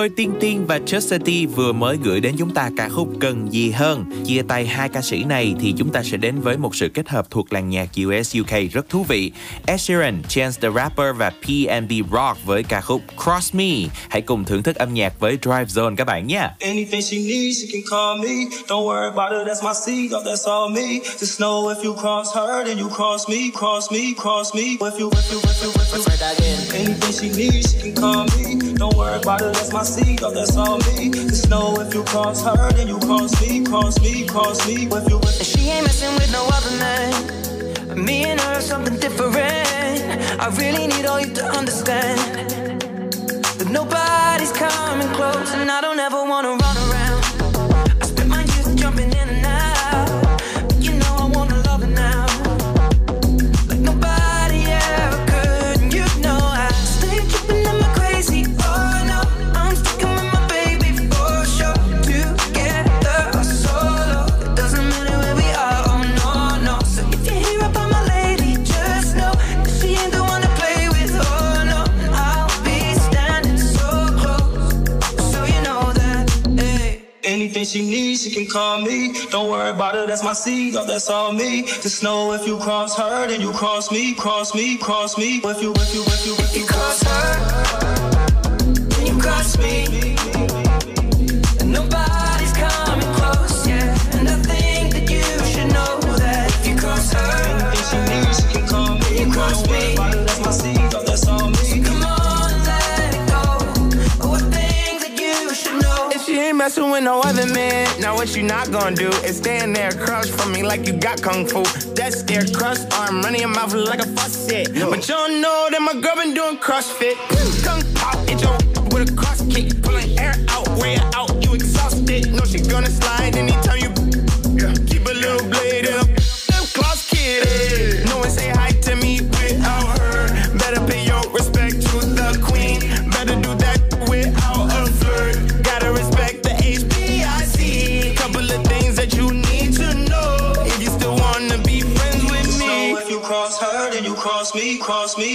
đôi Tiên Tiên và Chastity vừa mới gửi đến chúng ta ca khúc Cần Gì Hơn. Chia tay hai ca sĩ này thì chúng ta sẽ đến với một sự kết hợp thuộc làng nhạc US UK rất thú vị. Ed Sheeran, Chance the Rapper và PnB Rock với ca khúc Cross Me. Hãy cùng thưởng thức âm nhạc với Drive Zone các bạn nhé. Anything she needs, she can call me. Don't worry about it, that's my seed, oh, that's all me. Just know if you cross her, then you cross me, cross me, cross me. If you, if you, if you, if you, if you. Anything she needs, she can call me. Don't worry about it, that's my see, oh, that's all me. Cause know if you cross her, then you cross me, cross me, cross me. with you with she ain't messing with no other man. Me and her are something different. I really need all you to understand that nobody's coming close, and I don't ever wanna run around. I spent my youth jumping. anything she needs, she can call me. Don't worry about it, that's my seed, oh, that's all me. Just know if you cross her, then you cross me, cross me, cross me. If you, if you, if you, if you, you cross her, then you cross me. Messing with no other man. Now what you not gonna do is stand there crouch for me like you got kung fu. That's their crust arm running your mouth like a faucet. But you don't know that my girl been doing CrossFit. Kung pop in your with a cross kick, pulling air out, way out. You exhausted? No, she gonna slide anytime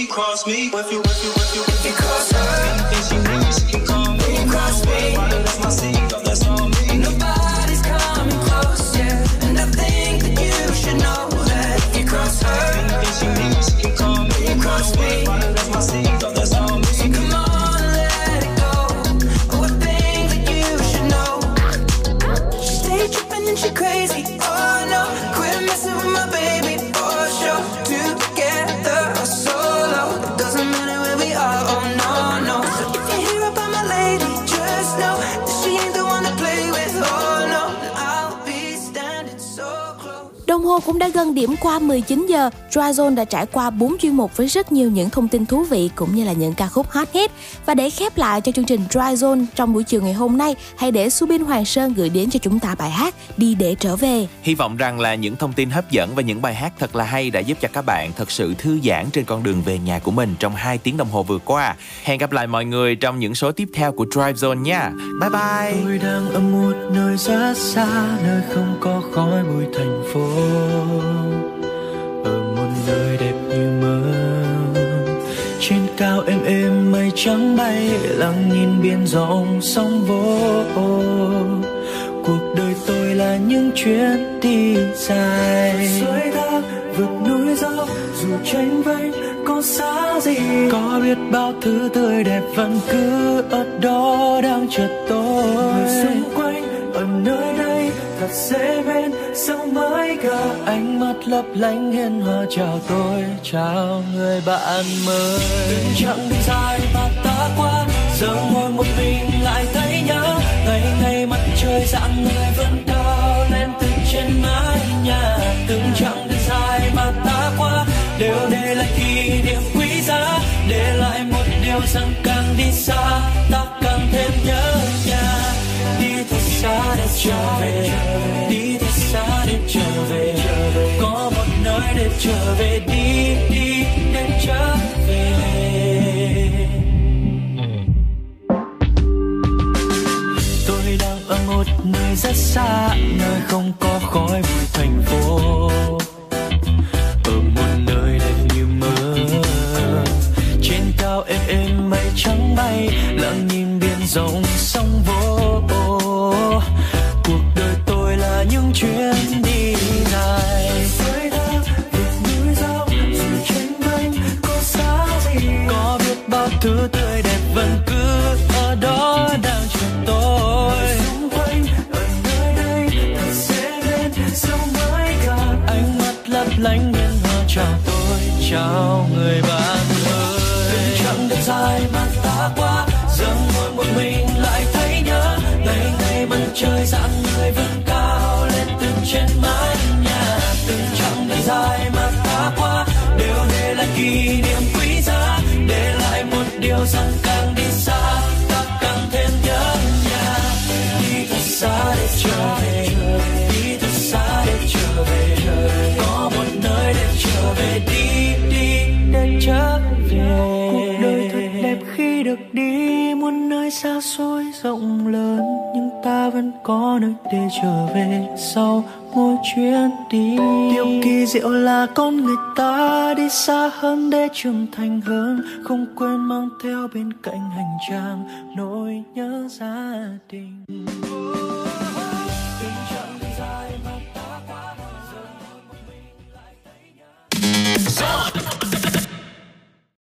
cross me, cross me. If you, if you, if you, if you cross her, she she can call me. Cross me, that's my seed, that's all me. Nobody's coming close, yeah. And I think that you should know that if you cross her, Anything she needs, she can call me. cross me. That's my seed, Đã gần điểm qua 19 giờ. Dryzone đã trải qua 4 chuyên mục với rất nhiều những thông tin thú vị cũng như là những ca khúc hot hit. Và để khép lại cho chương trình Dryzone trong buổi chiều ngày hôm nay, hãy để Subin Hoàng Sơn gửi đến cho chúng ta bài hát Đi để trở về. Hy vọng rằng là những thông tin hấp dẫn và những bài hát thật là hay đã giúp cho các bạn thật sự thư giãn trên con đường về nhà của mình trong 2 tiếng đồng hồ vừa qua. Hẹn gặp lại mọi người trong những số tiếp theo của Drive Zone nha. Bye bye. Tôi đang ở một nơi rất xa Nơi không có khói bụi thành phố Ở một nơi đẹp như mơ. Trên cao êm êm mây trắng bay Lặng nhìn biển rộng sóng vỗ. Cuộc đời tôi là những chuyến đi dài. Suối thác vượt núi dốc Dù tranh vênh có xa gì? Có biết bao thứ tươi đẹp vẫn cứ ở đó đang chờ tôi. Người xung quanh ở nơi đây thật dễ bên Sao mới gặp ánh mắt lấp lánh hiền hòa. Chào tôi, Chào người bạn mới. Từng chặng dài mà ta qua Giờ ngồi một mình lại thấy nhớ. Ngày ngày mặt trời dạng người vẫn cao lên từ trên mái nhà. Từng chặng đường dài mà ta qua, Đều để lại kỷ niệm quý giá. Để lại một điều rằng càng đi xa, Ta càng thêm nhớ trở về. Đi thật xa để trở về. Có một nơi để trở về. Đi đi, để trở về. Tôi đang ở một nơi rất xa, Nơi không có khói bụi thành phố. Ở một nơi đẹp như mơ. Trên cao êm êm mây trắng bay, Lặng nhìn biển rộng chào tôi chào người bạn ơi. Từng chặng đường dài mà ta qua giờ ngồi một mình lại thấy nhớ. Ngày ngày mặt trời dạng người vẫn cao lên từ trên mái nhà. Từng chặng đường dài mà ta qua, đều để lại kỷ niệm quý giá. Để lại một điều rằng được đi muôn nơi xa xôi, rộng lớn, nhưng ta vẫn có nơi để trở về. Sau mỗi chuyến đi, điều kỳ diệu là con người ta đi xa hơn để trưởng thành hơn, không quên mang theo bên cạnh hành trang nỗi nhớ gia đình. Từng